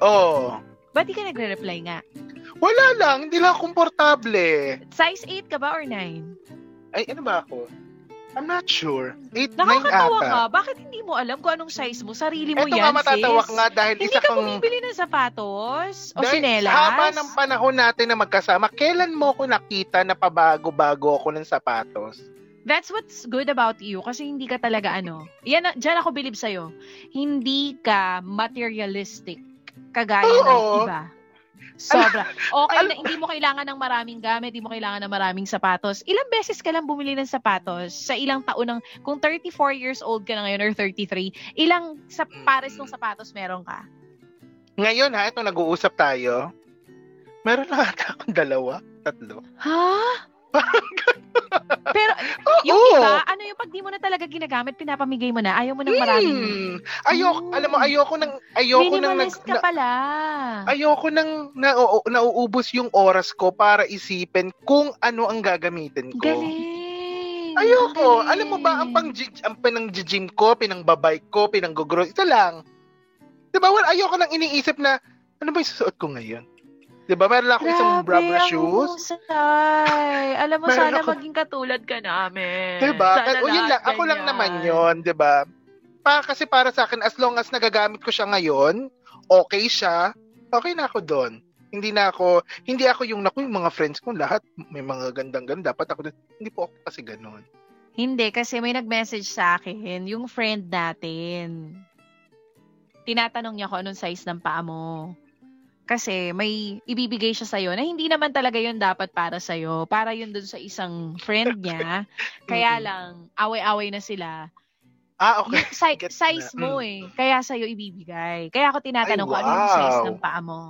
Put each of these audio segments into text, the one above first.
Oo. Ba't di ka nagre-reply nga? Wala lang, hindi lang komportable. Size 8 ka ba or 9? Ay, ano ba ako? I'm not sure. 8, 9 Nakakatawa ata. ka. Bakit hindi mo alam kung anong size mo? Sarili mo Ito yan, nga matatawak sis. nga dahil Hindi isa ka kang... bumibili ng sapatos? O Dahil sinelas? Haba ng panahon natin na magkasama, kailan mo ko nakita na pabago-bago ako ng sapatos? That's what's good about you kasi hindi ka talaga ano. Yan, na- dyan ako believe sa'yo. Hindi ka materialistic kagaya ng Oo. iba. Sobra. Okay na hindi mo kailangan ng maraming gamit, hindi mo kailangan ng maraming sapatos. Ilang beses ka lang bumili ng sapatos sa ilang taon ng, kung 34 years old ka na ngayon or 33, ilang sa pares ng sapatos meron ka? Ngayon ha, ito nag-uusap tayo. Meron lang ata akong dalawa, tatlo. Ha? Pero yung Oo. iba, ano yung pag di mo na talaga ginagamit, pinapamigay mo na, ayaw mo ng maraming Hmm. Ayoko, Hmm. alam mo, ayoko nang, ayoko nang nag, ka na- pala. ayoko nang na, nauubos yung oras ko para isipin kung ano ang gagamitin ko. Galing. Ayoko. Ang Alam mo ba, ang pang galing. ang pinang gym ko, pinang babike ko, pinang gugro, ito lang. 'Di ba? Well, ayoko nang iniisip na ano ba yung susuot ko ngayon? 'Di ba? Meron ako isang ang shoes. husay. Alam mo, Meron sana ako- maging katulad ka namin. 'Di ba? Sana O yun lang, ako lang naman 'yon, 'di ba? Pa kasi para sa akin as long as nagagamit ko siya ngayon, okay siya, okay na ako doon. Hindi na ako, hindi ako yung naku, yung mga friends ko lahat may mga gandang-ganda, dapat ako. Hindi po ako kasi ganoon. Hindi, kasi may nag-message sa akin, yung friend natin. Tinatanong niya kung anong size ng paa mo. Kasi may ibibigay siya sa'yo na hindi naman talaga yun dapat para sa'yo. Para yun dun sa isang friend niya. Kaya lang, away-away na sila. Ah, okay. Yung si- size na. mo Mm. eh. Kaya sa'yo ibibigay. Kaya ako tinatanong Ay, kung ano yung size wow. ng paa mo.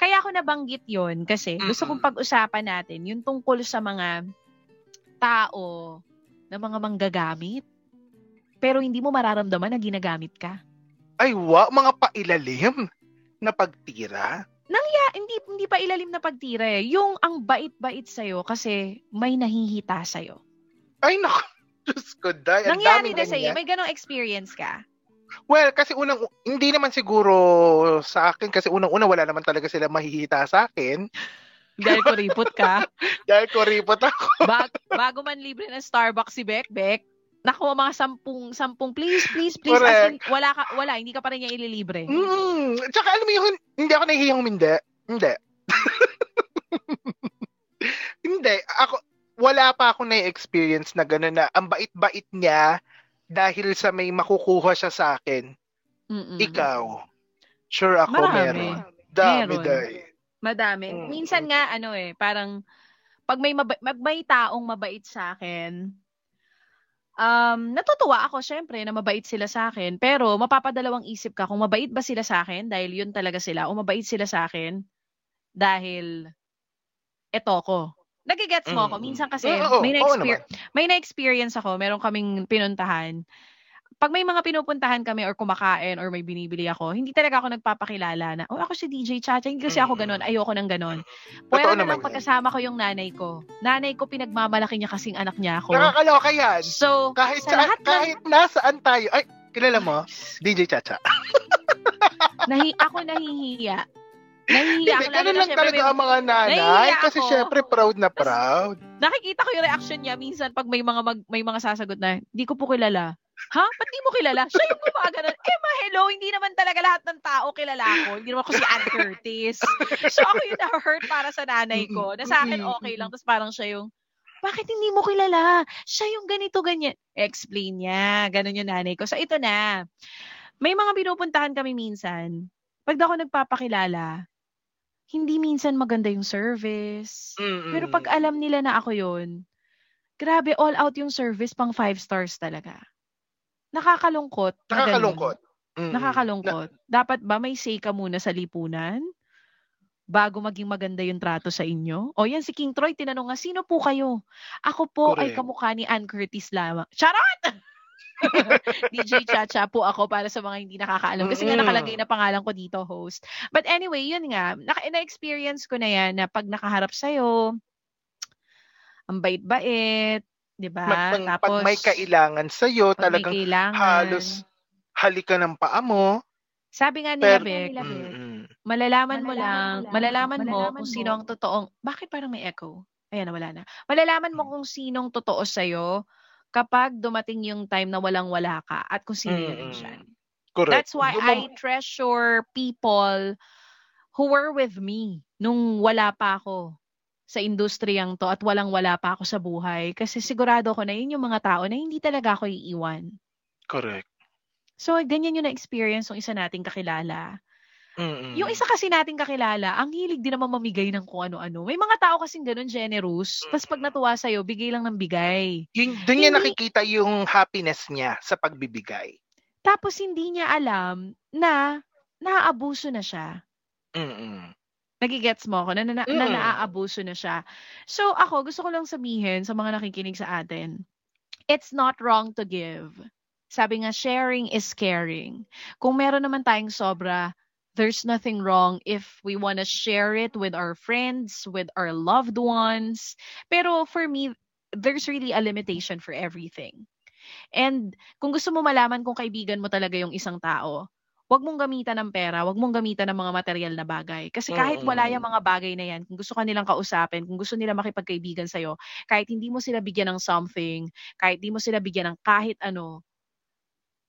Kaya ako nabanggit yon kasi gusto Mm-mm. kong pag-usapan natin yung tungkol sa mga tao na mga manggagamit pero hindi mo mararamdaman na ginagamit ka. Ay, wow, mga pailalim na pagtira. Kaya hindi hindi pa ilalim na pagtira eh. Yung ang bait-bait sa'yo kasi may nahihita sa'yo. Ay, naku. Diyos ko, day. Ang Nangyari na sa'yo, may ganong experience ka. Well, kasi unang, hindi naman siguro sa akin, kasi unang-una wala naman talaga sila mahihita sa akin. Dahil kuripot ka. Dahil kuripot ako. Bag, bago man libre ng Starbucks si Beck, Beck, nakuha mga sampung, sampung, please, please, please. As in, wala ka, wala, hindi ka pa rin niya ililibre. Mm, tsaka alam mo yung, hindi ako nahihiyang humindi. Hindi. hindi. Ako, wala pa ako na-experience na gano'n na ang bait-bait niya dahil sa may makukuha siya sa akin. Mm-mm. Ikaw. Sure ako Marami. meron. Dami, Meron. day. Madami. Mm. Minsan nga, ano eh, parang, pag may, mag may taong mabait sa akin, um, natutuwa ako, syempre, na mabait sila sa akin. Pero, mapapadalawang isip ka kung mabait ba sila sa akin dahil yun talaga sila, o mabait sila sa akin dahil eto ko. Nagigets mo ako. Mm. Minsan kasi, Oo, may, oo na-exper- may na-experience ako, meron kaming pinuntahan. Pag may mga pinupuntahan kami or kumakain or may binibili ako, hindi talaga ako nagpapakilala na, oh, ako si DJ Chacha. Hindi kasi ako Mm. ganon. Ayoko ng ganon. Totoo Pwera na lang pagkasama ko yung nanay ko. Nanay ko, pinagmamalaki niya kasing anak niya ako. Nakakaloka yan. So, Kahit, sa lahat kahit nasaan tayo. Ay, kilala mo? DJ Chacha. nahi, ako nahihiya. Nahihiya Hindi, ako. Ganun lang talaga may, ang mga nanay. Kasi ako. syempre proud na proud. nakikita ko yung reaction niya minsan pag may mga mag, may mga sasagot na, di ko po kilala. Ha? Ba't di mo kilala? Siya yung gumagano. Eh, ma, hello, hindi naman talaga lahat ng tao kilala ko. Hindi naman ako si Ann Curtis. So, ako yung na-hurt para sa nanay ko. Na sa akin, okay lang. Tapos parang siya yung, bakit hindi mo kilala? Siya yung ganito, ganyan. Explain niya. Ganon yung nanay ko. So, ito na. May mga pinupuntahan kami minsan. Pag ako nagpapakilala, hindi minsan maganda yung service. Mm-mm. Pero pag alam nila na ako yun, grabe, all out yung service pang five stars talaga. Nakakalungkot. na. Nakakalungkot. Mm-mm. Nakakalungkot. Dapat ba may say ka muna sa lipunan? Bago maging maganda yung trato sa inyo? O yan, si King Troy, tinanong nga, sino po kayo? Ako po ay Correct. kamukha ni Ann Curtis lamang. Charot! DJ Chacha po ako para sa mga hindi nakakaalam. Kasi nga nakalagay na pangalan ko dito, host. But anyway, yun nga. Na-experience ko na yan na pag nakaharap sa'yo, ang bait-bait, di ba? Mag- pag, Tapos, pag may kailangan sa'yo, pag may talagang kailangan. halos halika ng paa mo. Sabi nga nila, Pero, Bek, Mm-mm. Malalaman mo lang, malalaman mo kung sino ang totoong, bakit parang may echo? Ayan, wala na. Malalaman mo kung sinong totoo sa'yo kapag dumating yung time na walang-wala ka at kung sino yung siya. Correct. That's why I treasure people who were with me nung wala pa ako sa industriyang to at walang-wala pa ako sa buhay. Kasi sigurado ko na yun yung mga tao na hindi talaga ako iiwan. Correct. So, ganyan yung na-experience ng isa nating kakilala. Mm-mm. Yung isa kasi nating kakilala, ang hilig din naman mamigay ng kung ano-ano. May mga tao kasing ganun, generous. Tapos pag natuwa sa'yo, bigay lang ng bigay. Yung, doon niya nakikita yung happiness niya sa pagbibigay. Tapos hindi niya alam na naaabuso na siya. Mm-mm. Nagigets mo ako na, na, na, na Mm. naaabuso na siya. So ako, gusto ko lang sabihin sa mga nakikinig sa atin, it's not wrong to give. Sabi nga, sharing is caring. Kung meron naman tayong sobra, there's nothing wrong if we want to share it with our friends, with our loved ones. Pero for me, there's really a limitation for everything. And kung gusto mo malaman kung kaibigan mo talaga yung isang tao, wag mong gamitan ng pera, wag mong gamitan ng mga material na bagay. Kasi kahit wala Mm. yung mga bagay na yan, kung gusto ka nilang kausapin, kung gusto nila makipagkaibigan sa'yo, kahit hindi mo sila bigyan ng something, kahit hindi mo sila bigyan ng kahit ano,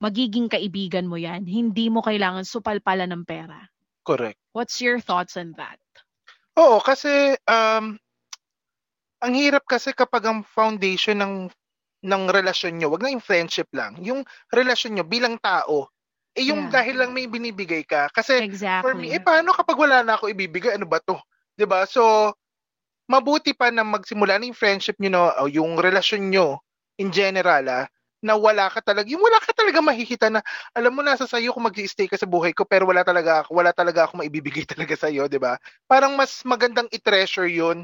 magiging kaibigan mo yan. Hindi mo kailangan supalpala ng pera. Correct. What's your thoughts on that? Oo, kasi um, ang hirap kasi kapag ang foundation ng ng relasyon nyo, wag na yung friendship lang, yung relasyon nyo bilang tao, eh yung Yeah. dahil lang may binibigay ka. Kasi Exactly. for me, eh paano kapag wala na ako ibibigay? Ano ba to? 'Di ba So, mabuti pa na magsimula na yung friendship nyo, no, o yung relasyon nyo in general, ah, na wala ka talaga, yung wala ka talaga mahihita na, alam mo, nasa sayo kung mag stay ka sa buhay ko, pero wala talaga, ako- wala talaga ako maibibigay talaga sa'yo, di ba? Parang mas magandang i-treasure yun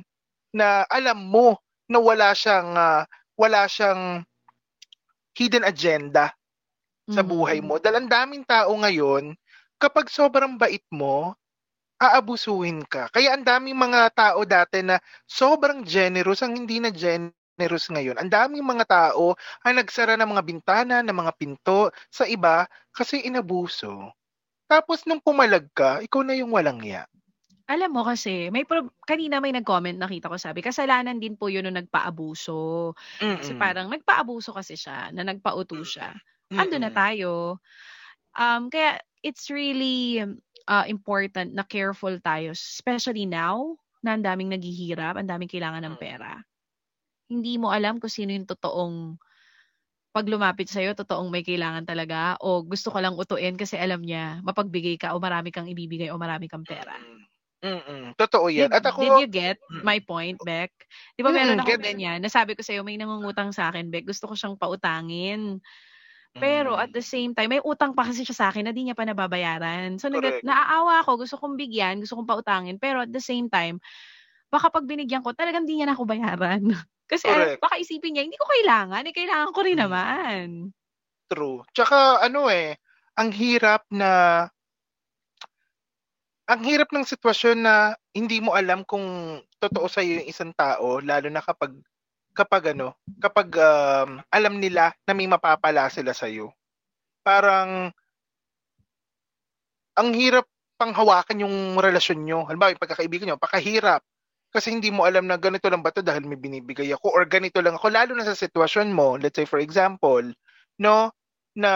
na alam mo na wala siyang, ah, wala siyang hidden agenda sa Mhm. buhay mo. Dahil ang daming tao ngayon, kapag sobrang bait mo, aabusuhin ka. Kaya ang daming mga tao dati na sobrang generous ang hindi na generous ngayon. Ang daming mga tao ang nagsara ng mga bintana, ng mga pinto sa iba kasi inabuso. Tapos nung pumalag ka, ikaw na yung walang ya. Alam mo kasi, may pro- kanina may nag-comment, nakita ko sabi, kasalanan din po yun nung nagpaabuso. Kasi Mm-mm. parang nagpaabuso kasi siya, na nagpauto siya. Ando na tayo. Um, kaya it's really uh, important na careful tayo, especially now na ang daming naghihirap, ang daming kailangan ng Mm. pera. Hindi mo alam kung sino yung totoong pag lumapit sa'yo, totoong may kailangan talaga o gusto ko lang utuin kasi alam niya mapagbigay ka o marami kang ibibigay o marami kang pera. Mm-mm. Totoo yan. Did, At ako, did you get Mm. my point, Beck? Di ba meron Mm, ako ganyan? Nasabi ko sa'yo, may nangungutang sa akin, Beck. Gusto ko siyang pautangin. Pero at Mm. the same time, may utang pa kasi siya sa akin na di niya pa nababayaran. So, nag- naaawa ako. Gusto kong bigyan, gusto kong pautangin. Pero at the same time, baka pag binigyan ko, talagang di niya na ako bayaran. Kasi Correct. baka isipin niya, hindi ko kailangan. Eh, kailangan ko rin Mm. naman. True. Tsaka ano eh, ang hirap na ang hirap ng sitwasyon na hindi mo alam kung totoo sa yung isang tao lalo na kapag kapag ano, kapag um, alam nila na may mapapala sila sa iyo. Parang ang hirap panghawakan yung relasyon nyo. Halimbawa, yung pagkakaibigan nyo, pakahirap. Kasi hindi mo alam na ganito lang ba to dahil may binibigay ako or ganito lang ako. Lalo na sa sitwasyon mo, let's say for example, no, na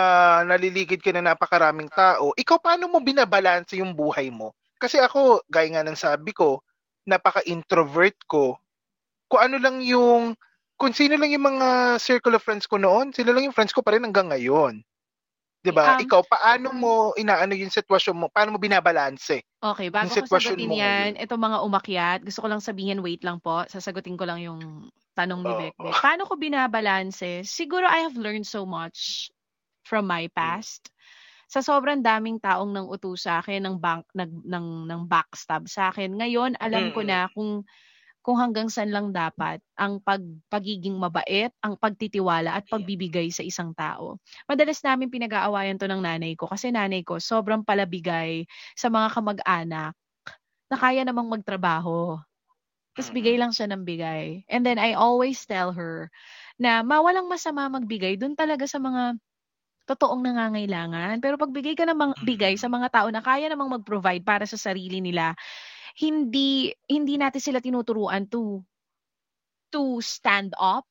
naliligid ka na napakaraming tao, ikaw paano mo binabalanse yung buhay mo? Kasi ako, gaya nga ng sabi ko, napaka-introvert ko. Kung ano lang yung, kung sino lang yung mga circle of friends ko noon, sila lang yung friends ko pa rin hanggang ngayon. 'Di ba? Um, ikaw, paano mo inaano yung sitwasyon mo? Paano mo binabalanse? Okay, bago ko sagutin mo yan, ito mga umakyat, gusto ko lang sabihin, wait lang po, sasagutin ko lang yung tanong ni. Beck. Paano ko binabalanse? Siguro I have learned so much from my Hmm. past. Sa sobrang daming taong nang uto sa akin, ng bank, nag, ng, ng backstab sa akin. Ngayon, alam ko Mm. na kung kung hanggang saan lang dapat ang pag, pagiging mabait, ang pagtitiwala at pagbibigay sa isang tao. Madalas namin pinag-aawayan to ng nanay ko kasi nanay ko sobrang palabigay sa mga kamag-anak na kaya namang magtrabaho. Tapos bigay lang siya ng bigay. And then I always tell her na mawalang masama magbigay dun talaga sa mga totoong nangangailangan. Pero pag bigay ka ng mga, bigay sa mga tao na kaya namang mag-provide para sa sarili nila, hindi hindi natin sila tinuturuan to to stand up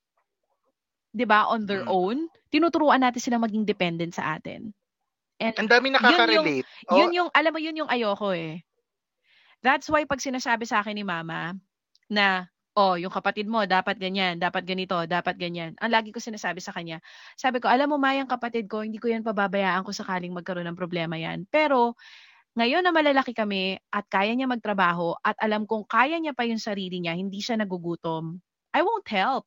'di ba on their Mm. own. Tinuturuan natin sila maging dependent sa atin. And Ang dami nakaka-relate. Oh, yun yung alam mo yun yung ayoko eh. That's why pag sinasabi sa akin ni mama na oh yung kapatid mo dapat ganyan dapat ganito dapat ganyan. Ang lagi ko sinasabi sa kanya sabi ko alam mo ma yung kapatid ko hindi ko yan pababayaan ko sakaling magkaroon ng problema yan. Pero ngayon na malalaki kami at kaya niya magtrabaho at alam kong kaya niya pa yung sarili niya, hindi siya nagugutom, I won't help.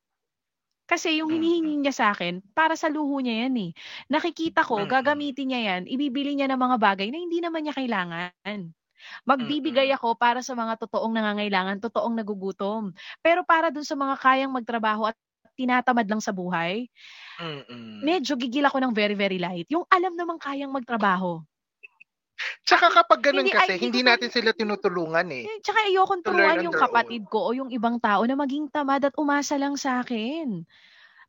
Kasi yung Mm. hinihingi niya sa akin, para sa luho niya yan eh. Nakikita ko, Mm. gagamitin niya yan, ibibili niya ng mga bagay na hindi naman niya kailangan. Magbibigay Mm. ako para sa mga totoong nangangailangan, totoong nagugutom. Pero para dun sa mga kayang magtrabaho at tinatamad lang sa buhay, Mm-mm. medyo gigil ako ng very, very light. Yung alam namang kayang magtrabaho. Tsaka kapag ganun Hindi, kasi, ay, hindi hindi natin sila tinutulungan eh. Tsaka ayokong turuan yung kapatid ko o yung ibang tao na maging tamad at umasa lang sa akin.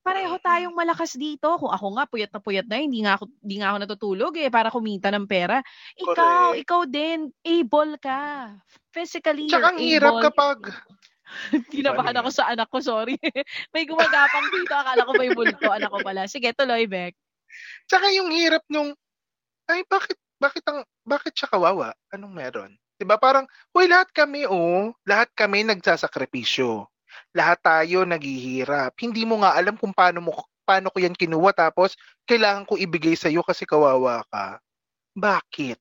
Pareho tayong malakas dito. Kung ako nga, puyat na puyat na, hindi nga ako, hindi nga ako natutulog eh, para kumita ng pera. Ikaw, Correct. ikaw din, able ka. Physically, Tsaka ang hirap kapag, Kinabahan Sorry. ako sa anak ko, sorry. may gumagapang dito, akala ko may multo, anak ko pala. Sige, tuloy, Beck. tsaka yung hirap nung, ay bakit, bakit ang, bakit siya kawawa? Anong meron? 'Di ba Parang, huy, lahat kami oh, lahat kami nagsasakripisyo. Lahat tayo naghihirap. Hindi mo nga alam kung paano mo paano ko yan kinuha tapos kailangan ko ibigay sa iyo kasi kawawa ka. Bakit?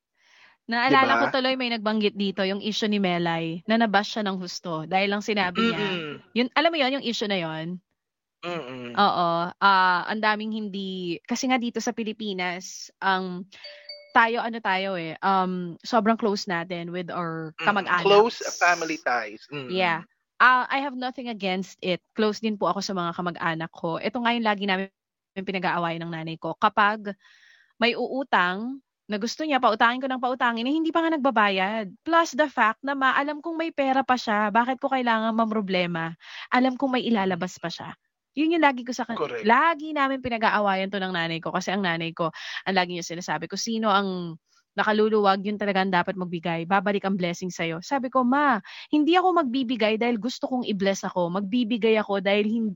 Naalala Diba? ko tuloy may nagbanggit dito yung issue ni Melay na nabash siya ng husto dahil lang sinabi niya. Mm-mm. Yun, alam mo yon yung issue na yon Mm-mm. Oo. ah ang daming hindi kasi nga dito sa Pilipinas, ang tayo ano tayo eh, um sobrang close natin with our Mm, kamag-anak. Close family ties. Mm. Yeah. Ah, I have nothing against it. Close din po ako sa mga kamag-anak ko. Ito nga yung lagi namin pinag-aawayan ng nanay ko. Kapag may uutang na gusto niya, pautangin ko ng pautangin, eh, hindi pa nga nagbabayad. Plus the fact na maalam kong may pera pa siya, bakit ko kailangan mamroblema? Alam kong may ilalabas pa siya. Yun yung lagi ko sa kan- Correct. Lagi namin pinag-aawayan to ng nanay ko kasi ang nanay ko, ang lagi niya sinasabi ko, sino ang nakaluluwag, yun talaga ang dapat magbigay. Babalik ang blessing sa'yo. Sabi ko, ma, hindi ako magbibigay dahil gusto kong i-bless ako. Magbibigay ako dahil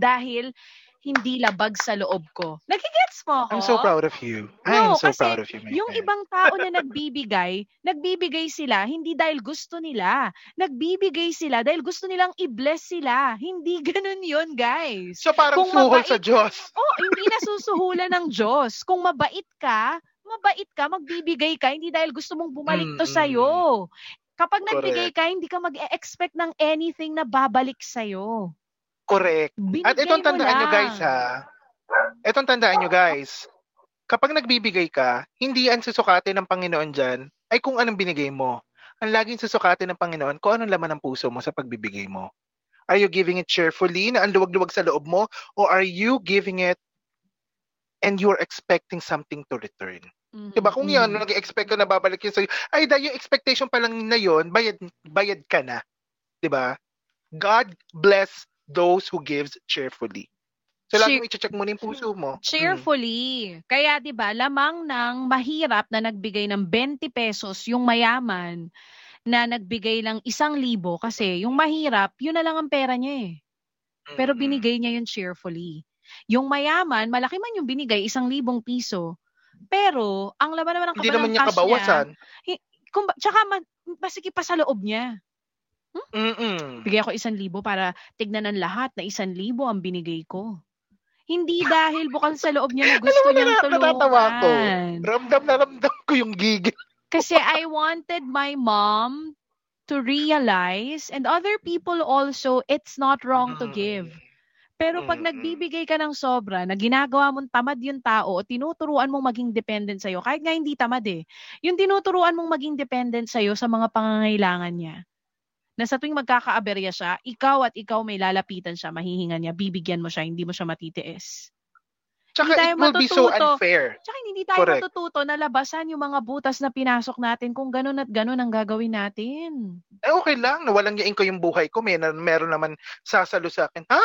dahil hindi labag sa loob ko. Nagigets mo ako? I'm so proud of you. No, I'm so proud of you, my Yung friend. ibang tao na nagbibigay, nagbibigay sila hindi dahil gusto nila. Nagbibigay sila dahil gusto nilang i-bless sila. Hindi ganun yon guys. So parang kung suhol mabait- sa Diyos. Oh, hindi nasusuhulan ng Diyos. Kung mabait ka, mabait ka, magbibigay ka, hindi dahil gusto mong bumalik to Mm-mm. sa'yo. Kapag nagbigay Correct. ka, hindi ka mag-expect ng anything na babalik sa'yo. Correct. Binigay At itong tandaan nyo guys ha. Itong tandaan nyo guys. Kapag nagbibigay ka, hindi ang susukatin ng Panginoon dyan ay kung anong binigay mo. Ang laging susukatin ng Panginoon kung anong laman ng puso mo sa pagbibigay mo. Are you giving it cheerfully na ang luwag-luwag sa loob mo? Or are you giving it and you're expecting something to return? Mhm, Diba? Kung yan, mhm. nag-expect ka na babalik yun sa'yo, ay dahil yung expectation pa lang na yun, bayad, bayad ka na. Diba? God bless those who gives cheerfully. So, lagi Cheer- mo i-check mo na yung puso mo. Mm. Cheerfully. Kaya 'di ba, lamang ng mahirap na nagbigay ng 20 pesos yung mayaman na nagbigay lang isang libo kasi yung mahirap, yun na lang ang pera niya eh. Mm. Pero binigay niya yun cheerfully. Yung mayaman, malaki man yung binigay, isang libong piso. Pero, ang laman naman ng Hindi naman niya kabawasan. niya, kung, tsaka ma, masikip pa sa loob niya. Mm-mm. Bigay ako isang libo para tignan ng lahat na isang libo ang binigay ko. Hindi dahil bukal sa loob niya na gusto Alam niyang nata- natatawa ko. tulungan. Ramdam na ramdam ko yung gigil. Kasi I wanted my mom to realize and other people also, it's not wrong to give. Pero pag nagbibigay ka ng sobra, na ginagawa mong tamad yung tao o tinuturuan mong maging dependent sa'yo, kahit nga hindi tamad eh, yung tinuturuan mong maging dependent sa'yo sa mga pangangailangan niya. Na sa tuwing magkakaaberya siya, ikaw at ikaw may lalapitan siya, mahihingan niya, bibigyan mo siya, hindi mo siya matitiis. Tsaka Hindi tayo it will be so unfair. Tsaka hindi tayo Correct. matututo na labasan yung mga butas na pinasok natin kung ganun at ganun ang gagawin natin. Eh, okay lang. Nawalang yain ko yung buhay ko. May, meron naman sasalo sa akin. Ha?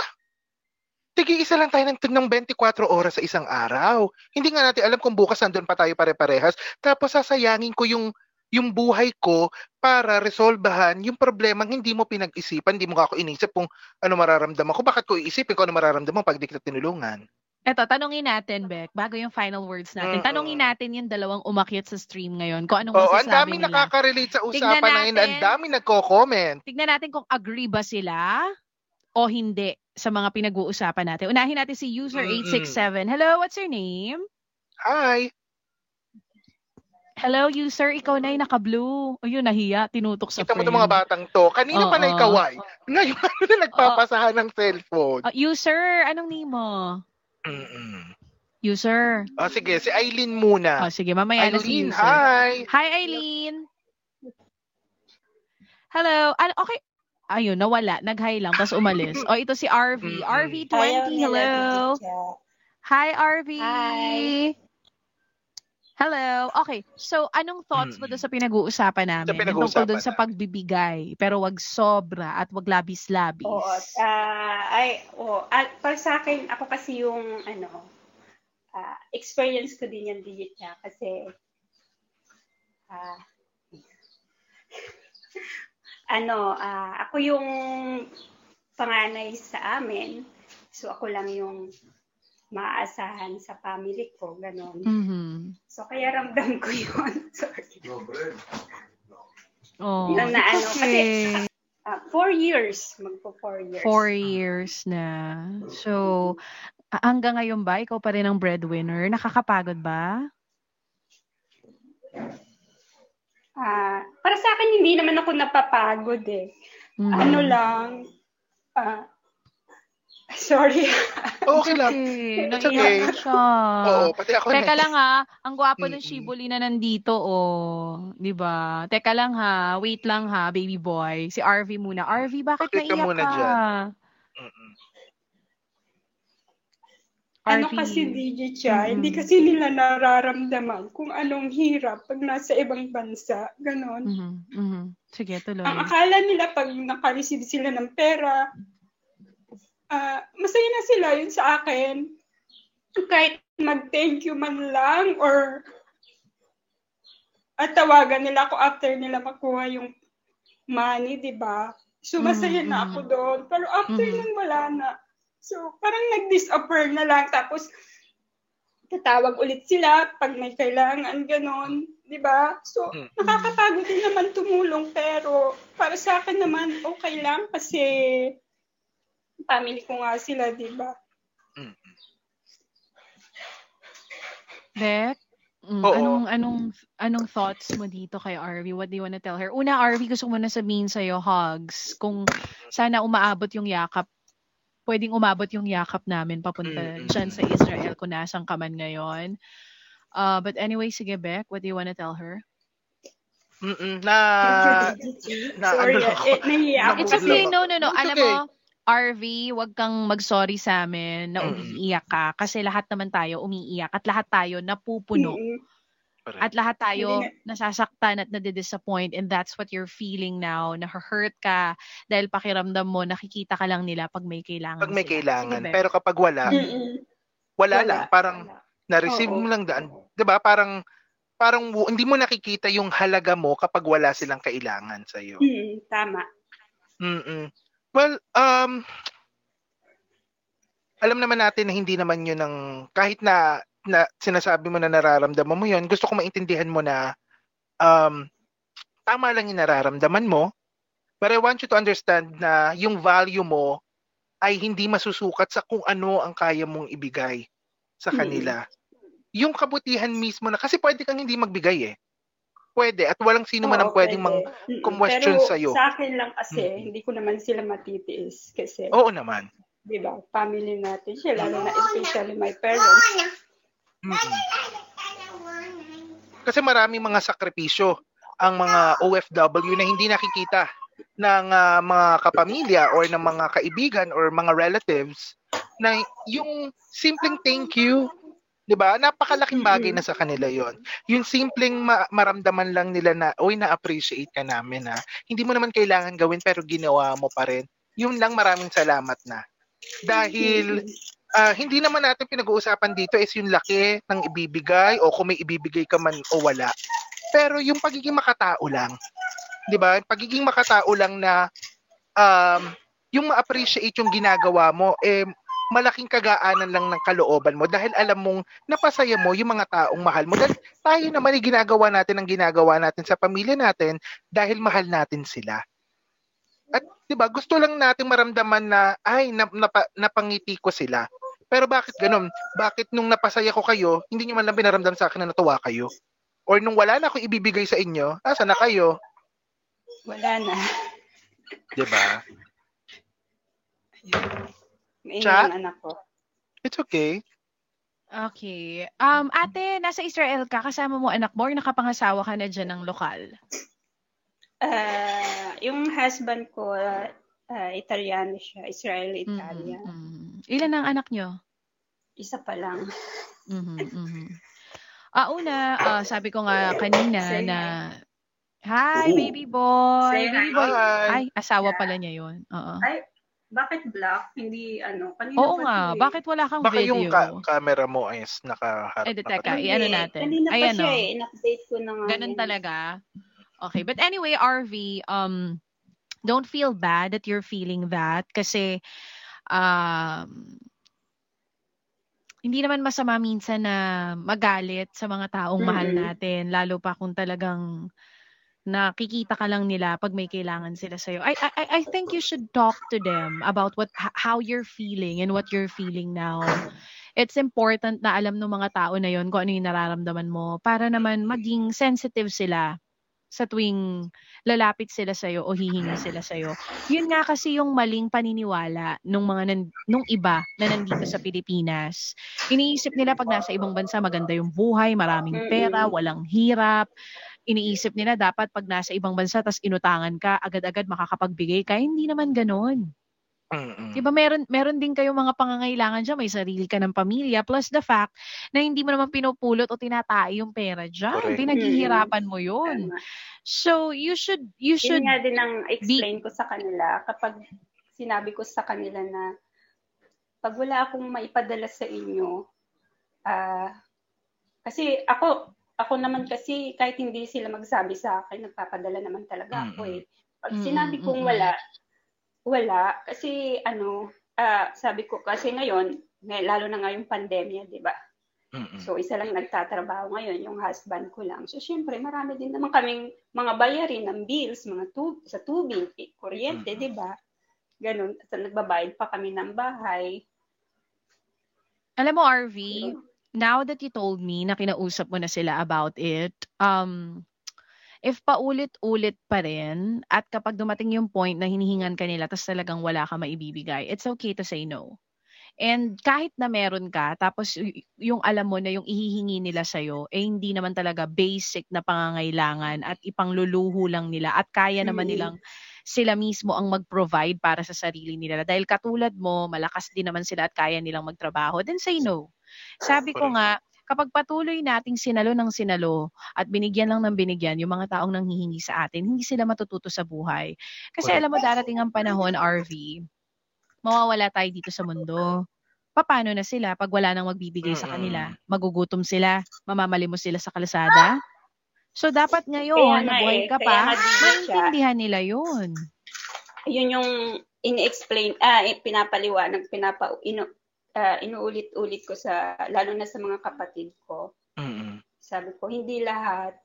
tigi isa lang tayo ng, ng 24 oras sa isang araw. Hindi nga natin alam kung bukas nandun pa tayo pare-parehas. Tapos sasayangin ko yung yung buhay ko para resolbahan yung problemang hindi mo pinag-isipan, hindi mo ako inisip kung ano mararamdaman ko. Bakit ko iisipin kung ano mararamdaman pag di kita tinulungan? Eto, tanungin natin, Beck, bago yung final words natin. Mm-hmm. Tanungin natin yung dalawang umakyat sa stream ngayon kung anong oh, masasabi nila. ang daming nakaka-relate sa usapan na yun. Ang daming nagko-comment. Tignan natin kung agree ba sila o hindi sa mga pinag-uusapan natin. Unahin natin si user 867. Hello, what's your name? Hi. Hello, user. Ikaw na yung naka-blue. Ayun, nahiya. Tinutok sa Kita mo itong mga batang to. Kanina oh, pa na ikaway. Ngayon na nagpapasahan ng cellphone. Uh, user, anong name mo? Mm-mm. User. Oh, sige. Si Eileen muna. Oh, sige. Mamaya Eileen, na si user. hi. Hi, Eileen. Hello. Ano, okay. Ayun, nawala. Nag-hi lang, tapos umalis. O, oh, ito si RV. Mm-hmm. RV20, hello. Hi, RV. Hi. Hello. Okay. So, anong thoughts mo doon sa pinag-uusapan namin? Sa pinag-uusapan doon sa pagbibigay, pero wag sobra at wag labis-labis. Oo. Uh, ay, oh, at para sa akin, ako kasi yung, ano, uh, experience ko din yung digit niya kasi, uh, ano, uh, ako yung panganay sa amin. So, ako lang yung maaasahan sa family ko, gano'n. Mm-hmm. So, kaya ramdam ko yun. Sorry. Oh, na, na ano, kasi uh, four years, magpo four years. Four years na. So, hanggang ngayon ba, ikaw pa rin ang breadwinner? Nakakapagod ba? Ah, uh, para sa akin hindi naman ako napapagod eh. Mm. Ano lang, uh, Sorry. Okay lang. It's okay. Oo, pati ako Teka na. lang ha, ang gwapo ng Shibuli na nandito, oh. Di ba? Teka lang ha, wait lang ha, baby boy. Si RV muna. RV, bakit Bakit ka naiyak muna ka? dyan? Mm-mm. Ano RV. kasi DJ Cha, hindi kasi nila nararamdaman kung anong hirap pag nasa ibang bansa. Ganon. Mhm, mhm. Sige, tuloy. Ang akala nila pag naka-receive sila ng pera, uh, masaya na sila yun sa akin. Kahit mag-thank you man lang or at tawagan nila ako after nila makuha yung money, di ba? So, masaya mm-hmm. na ako doon. Pero after mm-hmm. nun, wala na. So, parang nag-disappear na lang. Tapos, tatawag ulit sila pag may kailangan, ganon. Di ba? So, nakakapagod din naman tumulong. Pero, para sa akin naman, okay lang kasi family ko nga sila, di ba? Mm. Beth, mm, anong anong anong thoughts mo dito kay Arvi? What do you want to tell her? Una, Arvi, gusto ko muna sabihin sa iyo, hugs. Kung sana umaabot yung yakap, pwedeng umabot yung yakap namin papunta mm-hmm. dyan sa Israel kung nasang ka man ngayon. Uh, but anyway, sige, Beck, what do you want to tell her? Mm-mm, na, na Sorry, ano eh, nahiya It's okay, no, no, no. It's Alam okay. mo, RV, wag kang mag-sorry sa amin na umiiyak ka kasi lahat naman tayo umiiyak at lahat tayo napupuno. At lahat tayo nasasaktan at nade-disappoint and that's what you're feeling now. Na-hurt ka dahil pakiramdam mo nakikita ka lang nila pag may kailangan Pag may sila. kailangan. Sige, Pero kapag wala, wala, wala lang. Parang na-receive Oo. mo lang daan. 'Di ba? Parang parang hindi mo nakikita yung halaga mo kapag wala silang kailangan sa iyo. Mm, tama. Mm. Well, um, alam naman natin na hindi naman yun ang, kahit na, na sinasabi mo na nararamdaman mo yun, gusto ko maintindihan mo na um, tama lang yung nararamdaman mo, but I want you to understand na yung value mo ay hindi masusukat sa kung ano ang kaya mong ibigay sa kanila. Hmm. Yung kabutihan mismo na, kasi pwede kang hindi magbigay eh pwede at walang sino man ang pwedeng mang question sa iyo. sa akin lang kasi, mm-hmm. hindi ko naman sila matitiis kasi. Oo naman. 'Di ba? Family natin sila, lalo na especially my parents. Mm-hmm. Kasi maraming mga sakripisyo ang mga OFW na hindi nakikita ng uh, mga kapamilya or ng mga kaibigan or mga relatives na yung simpleng thank you 'Di ba? Napakalaking bagay na sa kanila 'yon. Yung simpleng ma- maramdaman lang nila na, "Oy, na-appreciate ka namin ha." Hindi mo naman kailangan gawin pero ginawa mo pa rin. Yun lang maraming salamat na. Dahil uh, hindi naman natin pinag-uusapan dito is yung laki ng ibibigay o kung may ibibigay ka man o wala. Pero yung pagiging makatao lang. 'Di ba? Pagiging makatao lang na um, yung ma-appreciate yung ginagawa mo eh malaking kagaanan lang ng kalooban mo dahil alam mong napasaya mo yung mga taong mahal mo. Dahil tayo naman ay ginagawa natin ang ginagawa natin sa pamilya natin dahil mahal natin sila. At 'di ba, gusto lang nating maramdaman na ay nap, napa, napangiti ko sila. Pero bakit ganun? Bakit nung napasaya ko kayo, hindi niyo man lang pinaramdam sa akin na natuwa kayo? Or nung wala na akong ibibigay sa inyo, asa na kayo? Wala na. 'Di ba? May Chat? anak ko. It's okay. Okay. Um, ate, nasa Israel ka, kasama mo anak mo or nakapangasawa ka na dyan ng lokal? Uh, yung husband ko, uh, Italiano siya, Israeli-Italian. Mm-hmm. Ilan ang anak nyo? Isa pa lang. Mm-hmm, mm-hmm. Ah, una, uh, sabi ko nga kanina Say na Hi, Ooh. baby boy. Say baby boy. Hi. Ay, asawa yeah. pala niya 'yon. Oo. Ay, bakit black? Hindi ano, kanina Oo nga, eh. bakit wala kang Baka video? yung ka- camera mo ay nakaharap. Eh, teka, i-ano natin. Kanina pa Ayan, siya eh, in-update ko na nga. Ganun talaga. Okay, but anyway, RV, um, don't feel bad that you're feeling that kasi um, hindi naman masama minsan na magalit sa mga taong mm-hmm. mahal natin, lalo pa kung talagang nakikita ka lang nila pag may kailangan sila sa'yo. I, I, I think you should talk to them about what how you're feeling and what you're feeling now. It's important na alam ng mga tao na yon kung ano yung nararamdaman mo para naman maging sensitive sila sa tuwing lalapit sila sa iyo o hihingi sila sa iyo. Yun nga kasi yung maling paniniwala nung mga nan, nung iba na nandito sa Pilipinas. Iniisip nila pag nasa ibang bansa maganda yung buhay, maraming pera, walang hirap. Iniisip nila dapat pag nasa ibang bansa tas inutangan ka, agad-agad makakapagbigay ka. Hindi naman ganoon. Mm-mm. Diba meron meron din kayo mga pangangailangan diyan, may sarili ka ng pamilya plus the fact na hindi mo naman pinupulot o tinatay yung pera diyan. Pinaghihirapan mo 'yun. So you should you should Yun nga din ang explain be... ko sa kanila kapag sinabi ko sa kanila na pag wala akong maipadala sa inyo uh, kasi ako ako naman kasi kahit hindi sila magsabi sa akin nagpapadala naman talaga ako eh. Pag sinabi kong wala, wala, kasi ano, uh, sabi ko kasi ngayon, lalo na ngayong pandemya, di ba? So, isa lang nagtatrabaho ngayon, yung husband ko lang. So, syempre, marami din naman kaming mga bayarin ng bills, mga tub sa tubig, eh, kuryente, mm-hmm. di ba? Ganun. At nagbabayad pa kami ng bahay. Alam mo, RV, so, now that you told me na kinausap mo na sila about it, um, if paulit-ulit pa rin at kapag dumating yung point na hinihingan ka nila tapos talagang wala ka maibibigay, it's okay to say no. And kahit na meron ka, tapos yung alam mo na yung ihihingi nila sa'yo, eh hindi naman talaga basic na pangangailangan at ipangluluho lang nila at kaya naman nilang sila mismo ang mag-provide para sa sarili nila. Dahil katulad mo, malakas din naman sila at kaya nilang magtrabaho, then say no. Sabi ko nga, kapag patuloy nating sinalo ng sinalo at binigyan lang ng binigyan yung mga taong nanghihingi sa atin, hindi sila matututo sa buhay. Kasi alam mo, darating ang panahon, RV, mawawala tayo dito sa mundo. Paano na sila pag wala nang magbibigay sa kanila? Magugutom sila? Mamamalimos sila sa kalsada? So, dapat ngayon, nabuhay eh, ka pa, maintindihan nila yun. Yun yung in-explain, ah, pinapaliwanag, pinapa, ino, uh, inuulit-ulit ko sa, lalo na sa mga kapatid ko. Mm-hmm. Sabi ko, hindi lahat,